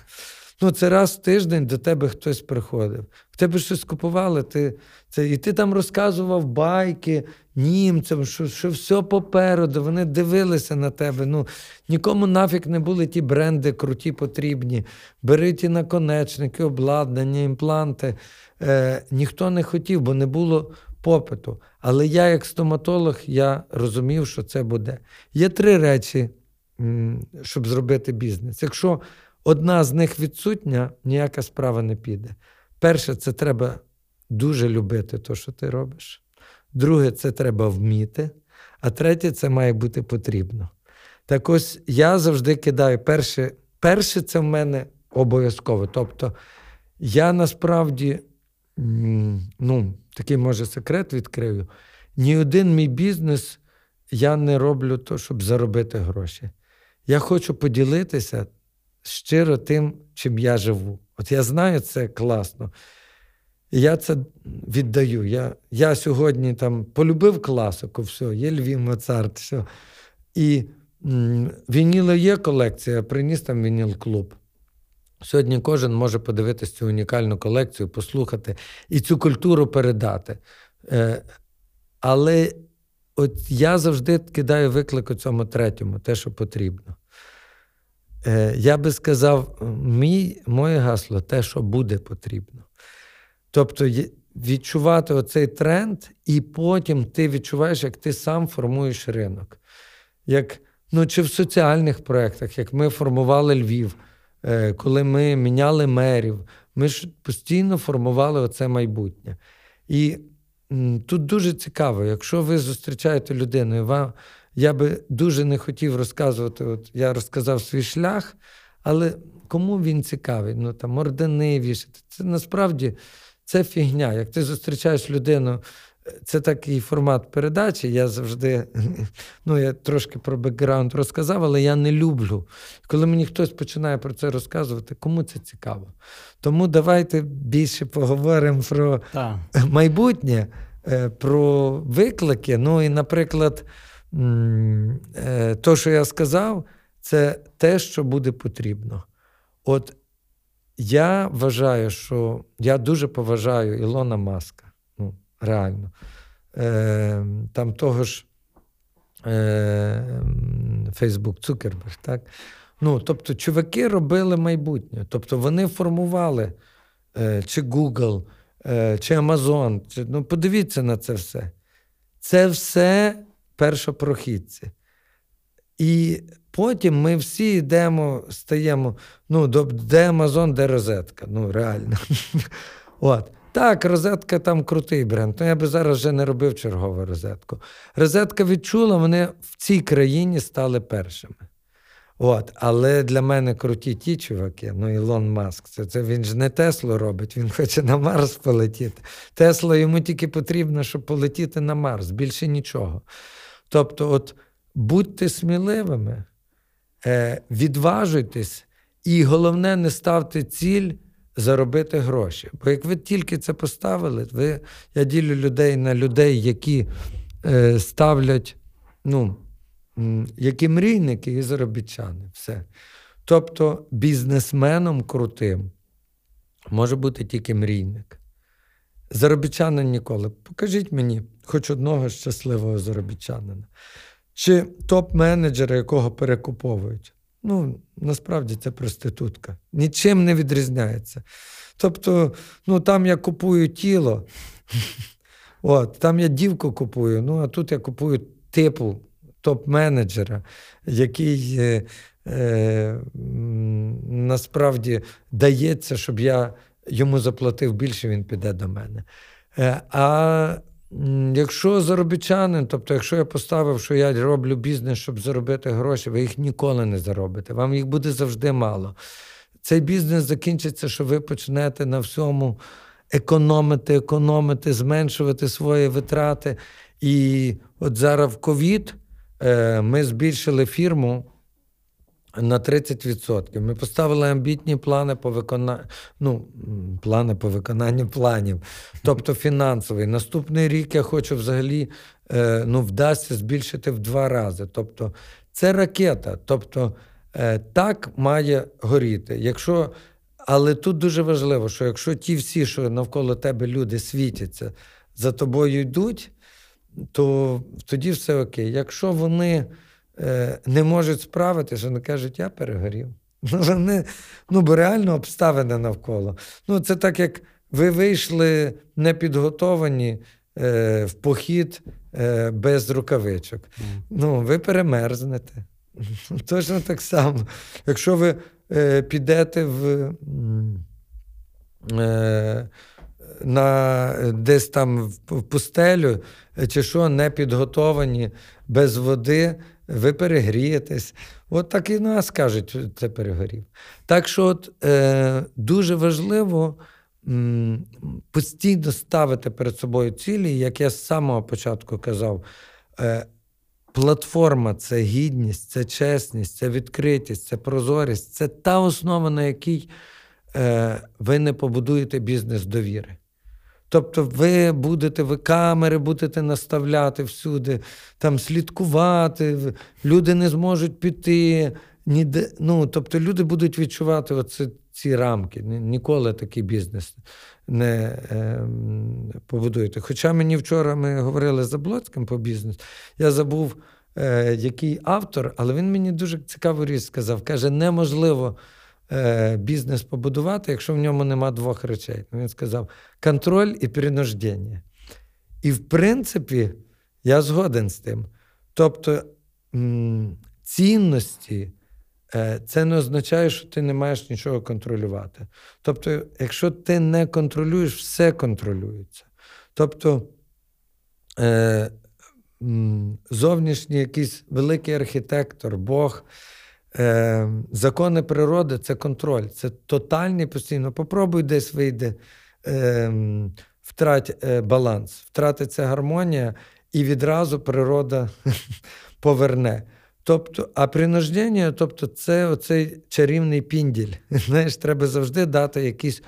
Ну, це раз в тиждень до тебе хтось приходив. В тебе щось купували, ти, це, і ти там розказував байки німцям, що що все попереду, вони дивилися на тебе. Ну, Нікому нафік не були ті бренди круті, потрібні. Бери ті наконечники, обладнання, імпланти. Е, Ніхто не хотів, бо не було попиту. Але я, як стоматолог, я розумів, що це буде. Є три речі, щоб зробити бізнес. Якщо одна з них відсутня, ніяка справа не піде. Перше, це треба дуже любити те, що ти робиш. Друге, це треба вміти. А третє, це має бути потрібно. Так ось я завжди кидаю перше, перше це в мене обов'язково. Тобто, я насправді, ну, такий, може, секрет відкрию. Ні один мій бізнес я не роблю то, щоб заробити гроші. Я хочу поділитися щиро тим, чим я живу. От я знаю, це класно. Я це віддаю. Я я сьогодні там полюбив класику, все, є Львів Моцарт, все. І м, вініли є колекція, приніс там вініл клуб. Сьогодні кожен може подивитися цю унікальну колекцію, послухати і цю культуру передати. Е, Але от я завжди кидаю виклик у цьому третьому, те, що потрібно. Е, я би сказав, мій, моє гасло те, що буде потрібно. Тобто відчувати оцей тренд, і потім ти відчуваєш, як ти сам формуєш ринок. Як, ну, Чи в соціальних проєктах, як ми формували Львів, е, коли ми міняли мерів, ми ж постійно формували оце майбутнє. І тут дуже цікаво, якщо ви зустрічаєте людину, і вам я би дуже не хотів розказувати. От Я розказав свій шлях, але кому він цікавий? Ну там ордени вішати. Це насправді це фігня. Як ти зустрічаєш людину, це такий формат передачі. Я завжди, ну я трошки про бекграунд розказав, але я не люблю. Коли мені хтось починає про це розказувати, кому це цікаво. Тому давайте більше поговоримо про так. майбутнє, е, про виклики. Ну і, наприклад. Е, то, що я сказав, це те, що буде потрібно. От я вважаю, що я дуже поважаю Ілона Маска. Ну, реально. Е, Там того ж е, Фейсбук Цукерберг, так? Ну, Тобто, чуваки робили майбутнє. Тобто вони формували е, чи Google, е, чи Amazon. Чи, ну, Подивіться на це все. Це все першопрохідці. І потім ми всі йдемо, стаємо, ну, де Амазон, де розетка. Ну, реально. От. Так, розетка там крутий бренд. Ну, я би зараз вже не робив чергову розетку. Розетка відчула, вони в цій країні стали першими. От, Але для мене круті ті чуваки, ну Ілон Маск, це, це він ж не Теслу робить, він хоче на Марс полетіти. Тесла йому тільки потрібно, щоб полетіти на Марс, більше нічого. Тобто, от будьте сміливими, е, відважуйтесь, і головне, не ставте ціль заробити гроші. Бо як ви тільки це поставили, ви, я ділю людей на людей, які е, ставлять, ну, які мрійники і заробітчани. Все. Тобто бізнесменом крутим може бути тільки мрійник. Заробітчанин ніколи. Покажіть мені хоч одного щасливого заробітчанина. Чи топ-менеджера, якого перекуповують. Ну, насправді це проститутка. Нічим не відрізняється. Тобто, ну там я купую тіло, от, там я дівку купую, ну а тут я купую типу топ-менеджера, який е, е, насправді дається, щоб я йому заплатив більше, він піде до мене. Е, а Якщо заробітчанин, тобто, якщо я поставив, що я роблю бізнес, щоб заробити гроші, ви їх ніколи не заробите. Вам їх буде завжди мало. Цей бізнес закінчиться, що ви почнете на всьому економити, економити, зменшувати свої витрати. І от зараз в ковід е, ми збільшили фірму на 30%. Ми поставили амбітні плани по виконанню ну, плани по виконанню планів, тобто фінансовий. Наступний рік я хочу взагалі е, ну, вдасться збільшити в два рази. Тобто, це ракета. Тобто, е, так має горіти. Якщо, Але тут дуже важливо, що якщо ті всі, що навколо тебе люди світяться, за тобою йдуть, то тоді все окей. Якщо вони. Е, не можуть справитися, вони кажуть, я перегорів. Ну, вони, ну, бо реально обставини навколо. Ну, Це так, як ви вийшли непідготовані е, в похід е, без рукавичок. Mm. Ну, Ви перемерзнете. Точно так само. Якщо ви е, підете в. Е, на Десь там в пустелю, чи що, не підготовані без води, ви перегрієтесь. От так і нас кажуть, це перегорів. Так що от, е, дуже важливо м, постійно ставити перед собою цілі, як я з самого початку казав. Е, Платформа це гідність, це чесність, це відкритість, це прозорість, це та основа, на якій е, ви не побудуєте бізнес довіри. Тобто, ви будете, ви камери будете наставляти всюди, там слідкувати, люди не зможуть піти. Ніде, ну, Тобто люди будуть відчувати оці, ці рамки. Ніколи такий бізнес не е, побудуєте. Хоча мені вчора ми говорили з Заблоцьким по бізнесу, я забув, е, який автор, але він мені дуже цікаву річ сказав. Каже, неможливо Е, бізнес побудувати, якщо в ньому нема двох речей. Він сказав: контроль і принуждення. І, в принципі, я згоден з тим. Тобто цінності. Е, це не означає, що ти не маєш нічого контролювати. Тобто, якщо ти не контролюєш, все контролюється. Тобто е, зовнішній якийсь великий архітектор, Бог Е, Закони природи це контроль, це тотальний постійно. Попробуй десь вийде, е, втрать е, баланс, втратиться гармонія, і відразу природа поверне. Тобто, А принуждення, тобто, це оцей чарівний пінділь. Знаєш, треба завжди дати якийсь.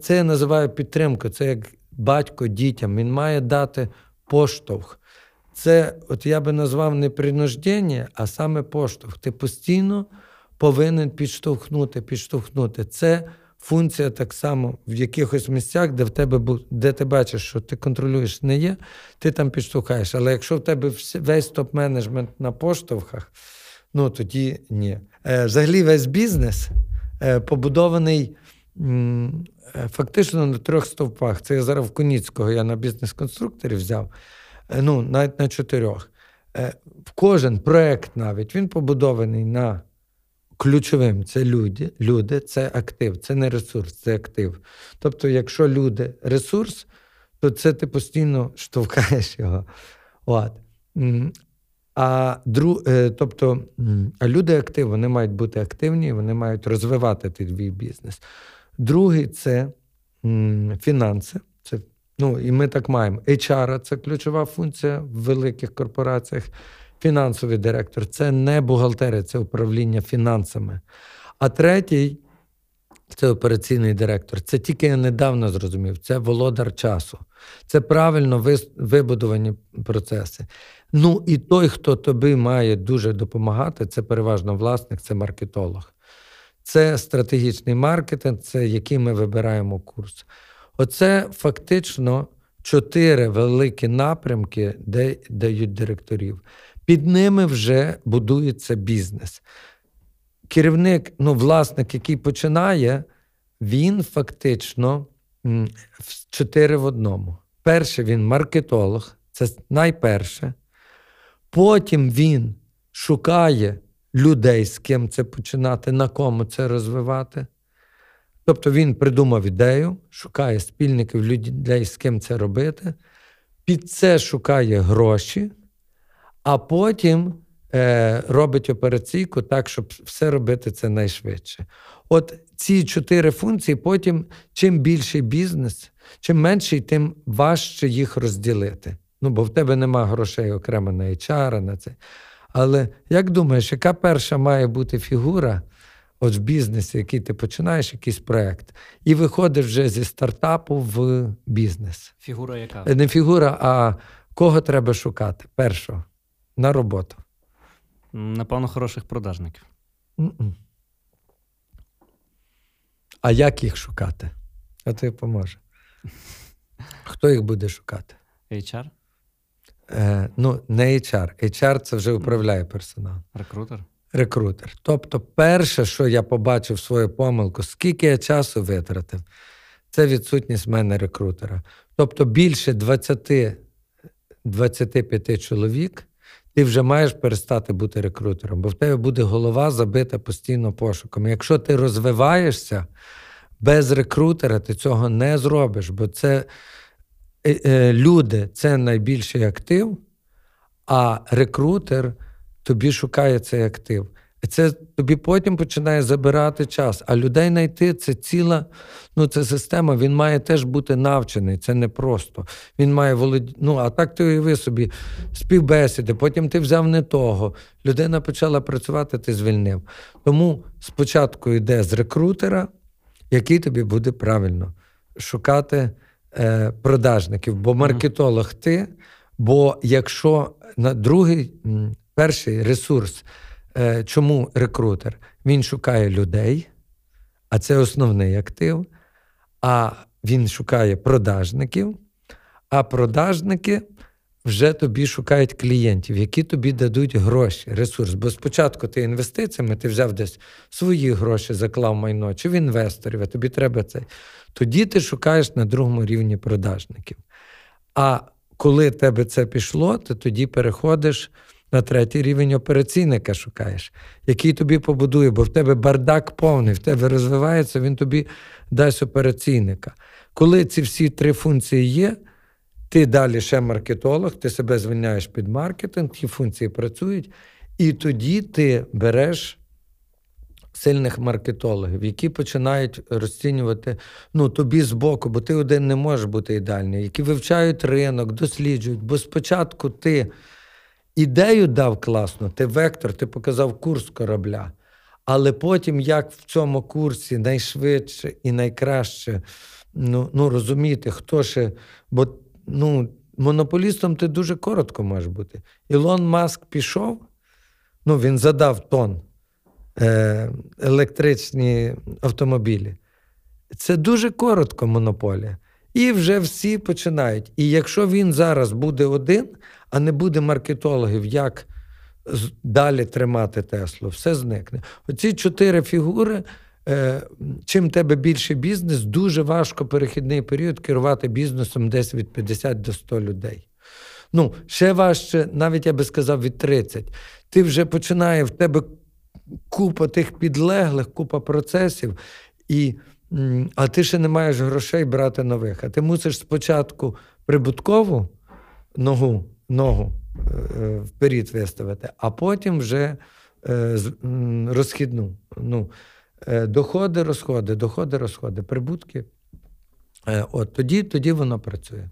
Це я називаю підтримку, це як батько дітям. Він має дати поштовх. Це, от я би назвав не принуждення, а саме поштовх. Ти постійно повинен підштовхнути, підштовхнути. Це функція так само в якихось місцях, де в тебе де ти бачиш, що ти контролюєш, не є, ти там підштовхаєш. Але якщо в тебе весь топ-менеджмент на поштовхах, ну тоді ні. Е, взагалі, весь бізнес е, побудований. Фактично на трьох стовпах. Це я зараз в Коніцького я на бізнес-конструкторі взяв. Е, ну, навіть на чотирьох. Е, кожен проект навіть він побудований на ключовим це люди, люди, це актив, це не ресурс, це актив. Тобто, якщо люди ресурс, то це ти постійно штовхаєш його. От. А дру, е, тобто люди актив, вони мають бути активні, вони мають розвивати твій бізнес. Другий це фінанси. Це, ну, І ми так маємо. HR це ключова функція в великих корпораціях. Фінансовий директор це не бухгалтерія, це управління фінансами. А третій це операційний директор. Це тільки я недавно зрозумів. Це володар часу. Це правильно вибудовані процеси. Ну і той, хто тобі має дуже допомагати, це переважно власник, це маркетолог. Це стратегічний маркетинг, це який ми вибираємо курс. Оце фактично чотири великі напрямки, де дають директорів. Під ними вже будується бізнес. Керівник, ну, власник, який починає, він фактично чотири в одному. Перший він маркетолог, це найперше. Потім він шукає людей, з ким це починати, на кому це розвивати. Тобто він придумав ідею, шукає спільників людей, з ким це робити, під це шукає гроші, а потім е, робить операційку так, щоб все робити це найшвидше. От ці чотири функції, потім чим більший бізнес, чим менший, тим важче їх розділити. Ну, бо в тебе нема грошей окремо на HR, на це. Але як думаєш, яка перша має бути фігура от в бізнесі, який ти починаєш, якийсь проєкт, і виходиш вже зі стартапу в бізнес? Фігура яка? Не фігура, а кого треба шукати? Першого на роботу. Напевно, хороших продажників. Mm-mm. А як їх шукати? А тобі поможе. Хто їх буде шукати? HR? Е, Ну, не HR. HR це вже управляє персонал. Рекрутер? Рекрутер. Тобто, перше, що я побачив свою помилку, скільки я часу витратив, це відсутність в мене рекрутера. Тобто більше 20-25 чоловік. Ти вже маєш перестати бути рекрутером, бо в тебе буде голова забита постійно пошуком. Якщо ти розвиваєшся без рекрутера, ти цього не зробиш, бо це Е, е, люди це найбільший актив, а рекрутер тобі шукає цей актив. І це тобі потім починає забирати час. А людей знайти це ціла ну, це система, він має теж бути навчений. Це не просто. Він має володіти. Ну, а так ти уяви собі співбесіди, потім ти взяв не того. Людина почала працювати, ти звільнив. Тому спочатку йде з рекрутера, який тобі буде правильно шукати. Е, продажників, бо маркетолог ти. Бо якщо на другий, перший ресурс, е, чому рекрутер? Він шукає людей, а це основний актив, а він шукає продажників, а продажники вже тобі шукають клієнтів, які тобі дадуть гроші, ресурс. Бо спочатку ти інвестиціями, ти взяв десь свої гроші, заклав майно, чи в інвесторів, а тобі треба це. Тоді ти шукаєш на другому рівні продажників. А коли тебе це пішло, ти тоді переходиш на третій рівень операційника шукаєш, який тобі побудує, бо в тебе бардак повний, в тебе розвивається, він тобі дасть операційника. Коли ці всі три функції є, ти далі ще маркетолог, ти себе звільняєш під маркетинг, ті функції працюють, і тоді ти береш сильних маркетологів, які починають розцінювати ну, тобі збоку, бо ти один не можеш бути ідеальний, які вивчають ринок, досліджують. Бо спочатку ти ідею дав класно, ти вектор, ти показав курс корабля. Але потім, як в цьому курсі найшвидше і найкраще ну, ну, розуміти, хто ще. Бо ну, монополістом ти дуже коротко можеш бути. Ілон Маск пішов, ну, він задав тон е, електричні автомобілі. Це дуже коротко монополія. І вже всі починають. І якщо він зараз буде один, а не буде маркетологів, як далі тримати Теслу, все зникне. Оці чотири фігури. Е, чим тебе більший бізнес, дуже важко перехідний період керувати бізнесом десь від 50 до 100 людей. Ну, ще важче, навіть я би сказав, від 30. Ти вже починає в тебе купа тих підлеглих, купа процесів, і, а ти ще не маєш грошей брати нових. А ти мусиш спочатку прибуткову ногу, ногу е, вперед виставити, а потім вже е, розхідну. Ну, Доходи, розходи, доходи, розходи, прибутки. От Тоді, Тоді воно працює.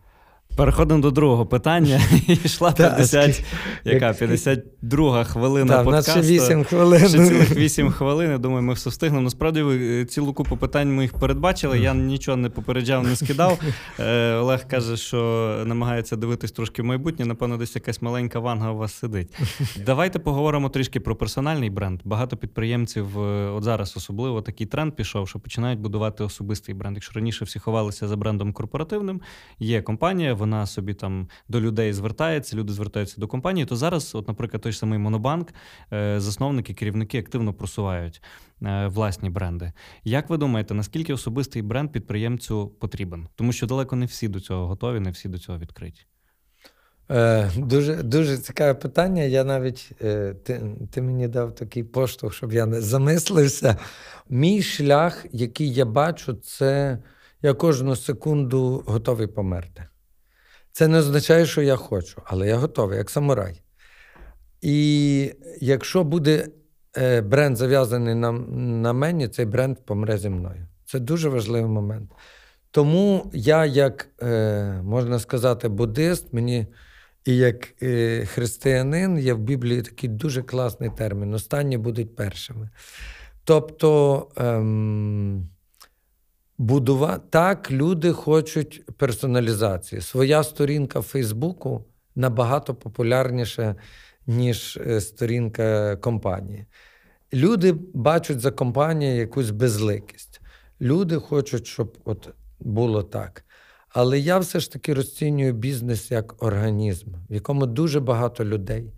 Переходимо до другого питання. Йшла 50, яка 52 хвилина так, подкасту. ще 8 хвилин. Ще цілих 8 хвилин. Я думаю, ми все встигнемо. Насправді, ви е, цілу купу питань ми їх передбачили. Я нічого не попереджав, не скидав. Е, Олег каже, що намагається дивитись трошки в майбутнє. Напевно, десь якась маленька ванга у вас сидить. Давайте поговоримо трішки про персональний бренд. Багато підприємців, е, от зараз особливо такий тренд пішов, що починають будувати особистий бренд. Якщо раніше всі ховалися за брендом корпоративним, є компанія вона собі там до людей звертається, люди звертаються до компанії. То зараз, от, наприклад, той самий Монобанк, е, засновники, керівники активно просувають е, власні бренди. Як ви думаєте, наскільки особистий бренд підприємцю потрібен? Тому що далеко не всі до цього готові, не всі до цього відкриті. Е, Дуже дуже цікаве питання. Я навіть е, ти ти мені дав такий поштовх, щоб я не замислився. Мій шлях, який я бачу, це я кожну секунду готовий померти. Це не означає, що я хочу, але я готовий, як самурай. І якщо буде е, бренд зав'язаний на на мені, цей бренд помре зі мною. Це дуже важливий момент. Тому я, як, е, можна сказати, буддист, мені і як е, християнин, є в Біблії такий дуже класний термін. Останні будуть першими. Тобто. Ем, будувати так, люди хочуть персоналізації. Своя сторінка Фейсбуку набагато популярніша, ніж е, сторінка компанії. Люди бачать за компанією якусь безликість. Люди хочуть, щоб от було так. Але я все ж таки розцінюю бізнес як організм, в якому дуже багато людей.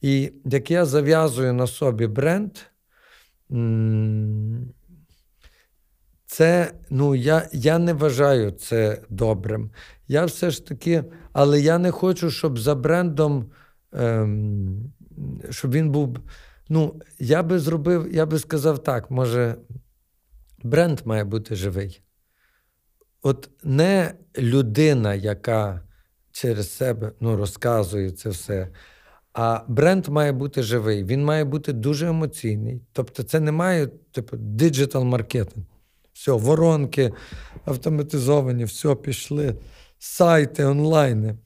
І як я зав'язую на собі бренд, це, ну, я я не вважаю це добрим. Я все ж таки, але я не хочу, щоб за брендом, ем, щоб він був. Ну, я би зробив, я би сказав так, може, бренд має бути живий. От не людина, яка через себе ну, розказує це все. А бренд має бути живий, він має бути дуже емоційний. Тобто, це не має, типу, диджитал маркетинг. Все, воронки автоматизовані, все, пішли, сайти, онлайни.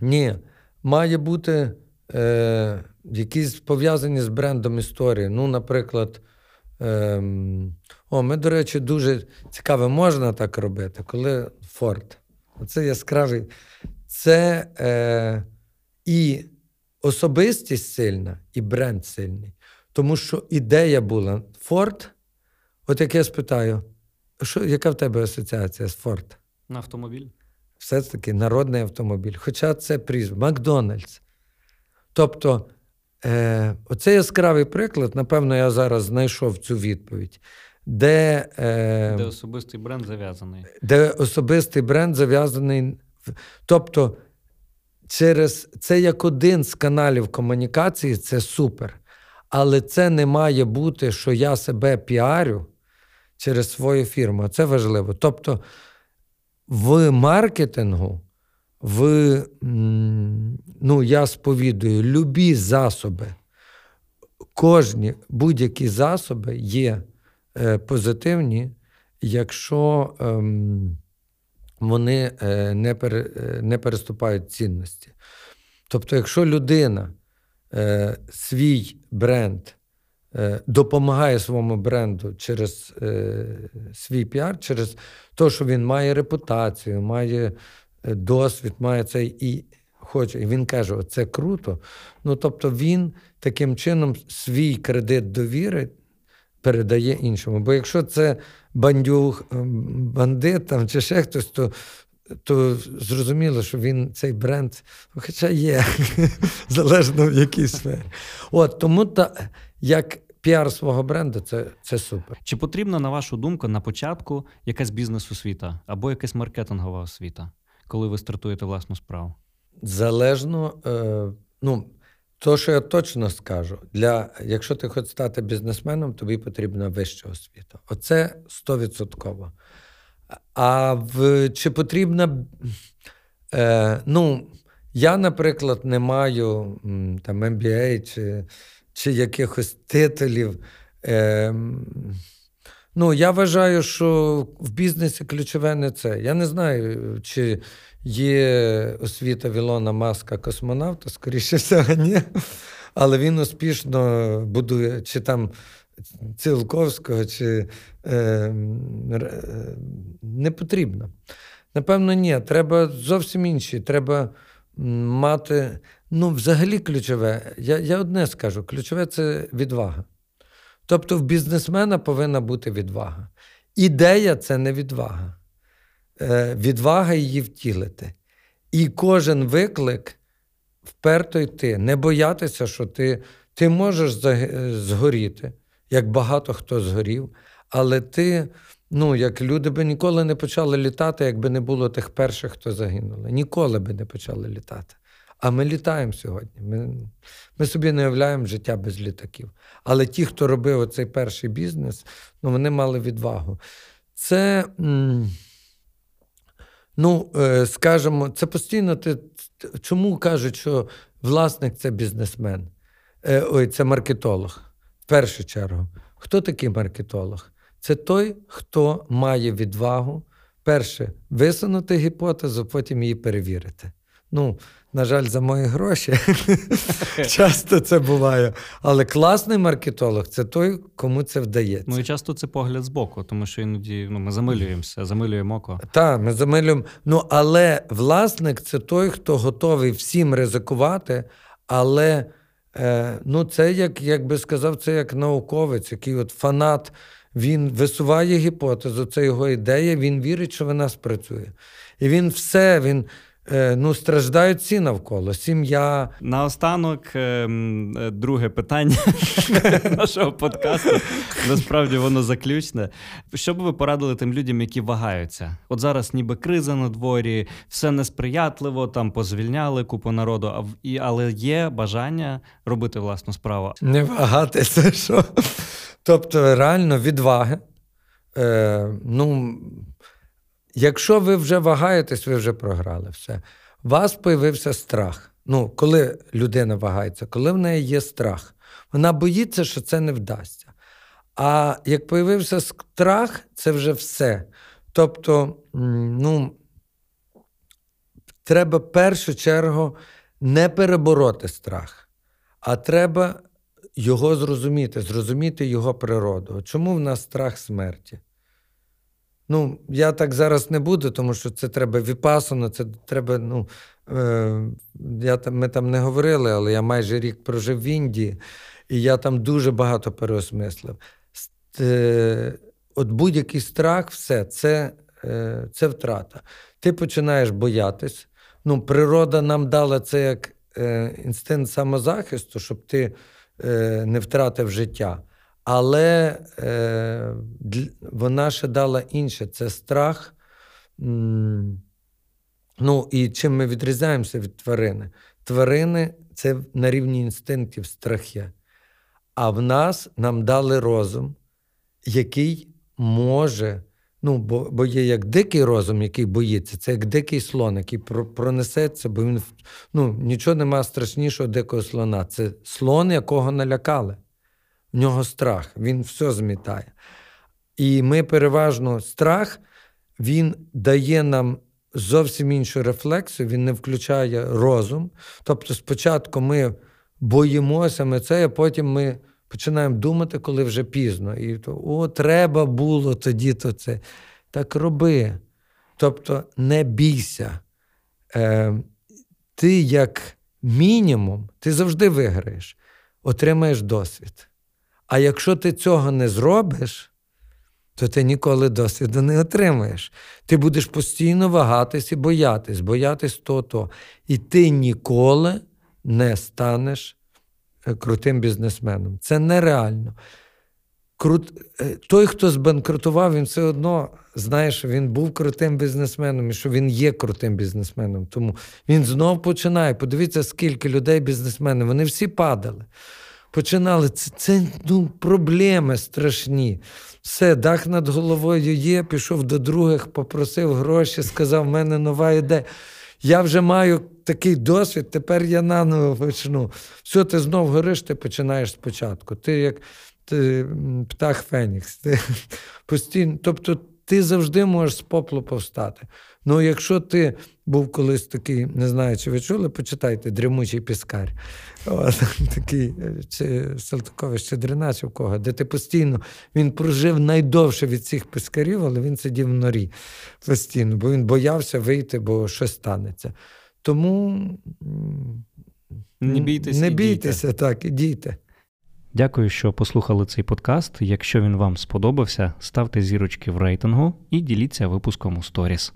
Ні, має бути е, якісь пов'язані з брендом історії. Ну, наприклад, е, о, ми, до речі, дуже цікаво, можна так робити, коли Форд. Оце яскравий. Це е, і особистість сильна, і бренд сильний. Тому що ідея була Форд. От як я спитаю, що, яка в тебе асоціація з Форд? На автомобіль? Все-таки народний автомобіль. Хоча це прізвище Макдональдс. Тобто, е, оцей яскравий приклад, напевно, я зараз знайшов цю відповідь, де е, Де особистий бренд зав'язаний. Де особистий бренд зав'язаний. Тобто, через це як один з каналів комунікації, це супер. Але це не має бути, що я себе піарю через свою фірму. Це важливо. Тобто в маркетингу, в, ну, я сповідую, любі засоби, кожні будь-які засоби є е, позитивні, якщо е, вони е, не, пере, е, не переступають цінності. Тобто, якщо людина свій бренд допомагає своєму бренду через е, свій піар, через те, що він має репутацію, має е, досвід, має цей і хоче. І він каже: це круто. Ну тобто він таким чином свій кредит довіри передає іншому. Бо якщо це бандюг, бандит там, чи ще хтось, то то зрозуміло, що він цей бренд, хоча є, залежно в якій сфері. От тому та як піар свого бренду це це супер. Чи потрібна, на вашу думку, на початку якась бізнес-освіта або якась маркетингова освіта, коли ви стартуєте власну справу? Залежно, е, ну, то, що я точно скажу, для, якщо ти хочеш стати бізнесменом, тобі потрібна вища освіта. Оце стовідсотково. А в, чи потрібна, е, ну, Я, наприклад, не маю там MBA чи чи якихось титулів. Е, Ну, я вважаю, що в бізнесі ключове не це. Я не знаю, чи є освіта Вілона Маска космонавта, скоріше всього, ні. Але він успішно будує, чи там Цілковського, чи е, не потрібно. Напевно, ні. Треба зовсім інші. Треба мати. Ну, взагалі, ключове, я я одне скажу: ключове це відвага. Тобто, в бізнесмена повинна бути відвага. Ідея це не відвага. Е, Відвага її втілити. І кожен виклик вперто йти, не боятися, що ти ти можеш згоріти, як багато хто згорів, але ти, ну, як люди би ніколи не почали літати, якби не було тих перших, хто загинули. Ніколи би не почали літати. А ми літаємо сьогодні. Ми ми собі не уявляємо життя без літаків. Але ті, хто робив оцей перший бізнес, ну, вони мали відвагу. Це, ну, е, скажімо, це постійно ти. Чому кажуть, що власник це бізнесмен? Е, ой, це маркетолог. В першу чергу. Хто такий маркетолог? Це той, хто має відвагу, перше, висунути гіпотезу, потім її перевірити. Ну, на жаль, за мої гроші. Часто це буває. Але класний маркетолог це той, кому це вдається. Ну і часто це погляд збоку, тому що іноді ну, ми замилюємося, замилюємо око. Так, ми замилюємо. Ну, але власник це той, хто готовий всім ризикувати, але е, ну, це, як як би сказав, це як науковець, який от фанат. Він висуває гіпотезу, це його ідея, він вірить, що вона спрацює. І він все, він ну, страждають всі навколо. Сім'я. Наостанок, е, е, друге питання нашого подкасту. Насправді воно заключне. Що би ви порадили тим людям, які вагаються? От зараз ніби криза на дворі, все несприятливо, там позвільняли купу народу, але є бажання робити власну справу. Не вагатися, що. Тобто, реально відваги. Е, ну, Якщо ви вже вагаєтесь, ви вже програли все. У вас появився страх. Ну, коли людина вагається, коли в неї є страх, вона боїться, що це не вдасться. А як появився страх, це вже все. Тобто, ну, треба в першу чергу не перебороти страх, а треба його зрозуміти, зрозуміти його природу. Чому в нас страх смерті? Ну, я так зараз не буду, тому що це треба віпасано, це треба. ну, е, я там, Ми там не говорили, але я майже рік прожив в Індії, і я там дуже багато переосмислив. Е, от будь-який страх, все, це, е, це втрата. Ти починаєш боятись. Ну, Природа нам дала це як е, інстинкт самозахисту, щоб ти е, не втратив життя. Але е, вона ще дала інше це страх. Ну, і чим ми відрізняємося від тварини? Тварини це на рівні інстинктів страхи. А в нас нам дали розум, який може, ну, бо бо є як дикий розум, який боїться, це як дикий слон, який пронесеться, бо він ну, нічого нема страшнішого дикого слона. Це слон, якого налякали в нього страх, він все змітає. І ми переважно страх, він дає нам зовсім іншу рефлексію, він не включає розум. Тобто, спочатку ми боїмося, ми це, а потім ми починаємо думати, коли вже пізно. І то, о, треба було тоді-то це. Так роби. Тобто, не бійся. Е, Ти, як мінімум, ти завжди виграєш, отримаєш досвід. А якщо ти цього не зробиш, то ти ніколи досвіду не отримаєш. Ти будеш постійно вагатись і боятись, боятись то-то. І ти ніколи не станеш е, крутим бізнесменом. Це нереально. Крут... Е, той, хто збанкрутував, він все одно знає, що він був крутим бізнесменом і що він є крутим бізнесменом. Тому він знов починає. Подивіться, скільки людей бізнесменів, вони всі падали починали. Це це ну, проблеми страшні. Все, дах над головою є, пішов до других, попросив гроші, сказав, в мене нова ідея. Я вже маю такий досвід, тепер я наново почну. Все, ти знов гориш, ти починаєш спочатку. Ти як ти птах Фенікс. Ти постійно, Тобто ти завжди можеш з поплу повстати. Ну, якщо ти був колись такий, не знаю, чи ви чули, почитайте дрімучий піскар. От, Такий чи Салтикович, чи Дринач, у кого, де ти постійно він прожив найдовше від цих піскарів, але він сидів в норі постійно, бо він боявся вийти, бо щось станеться. Тому не бійтеся, не бійтеся, так, ідійте. Дякую, що послухали цей подкаст. Якщо він вам сподобався, ставте зірочки в рейтингу і діліться випуском у сторіс.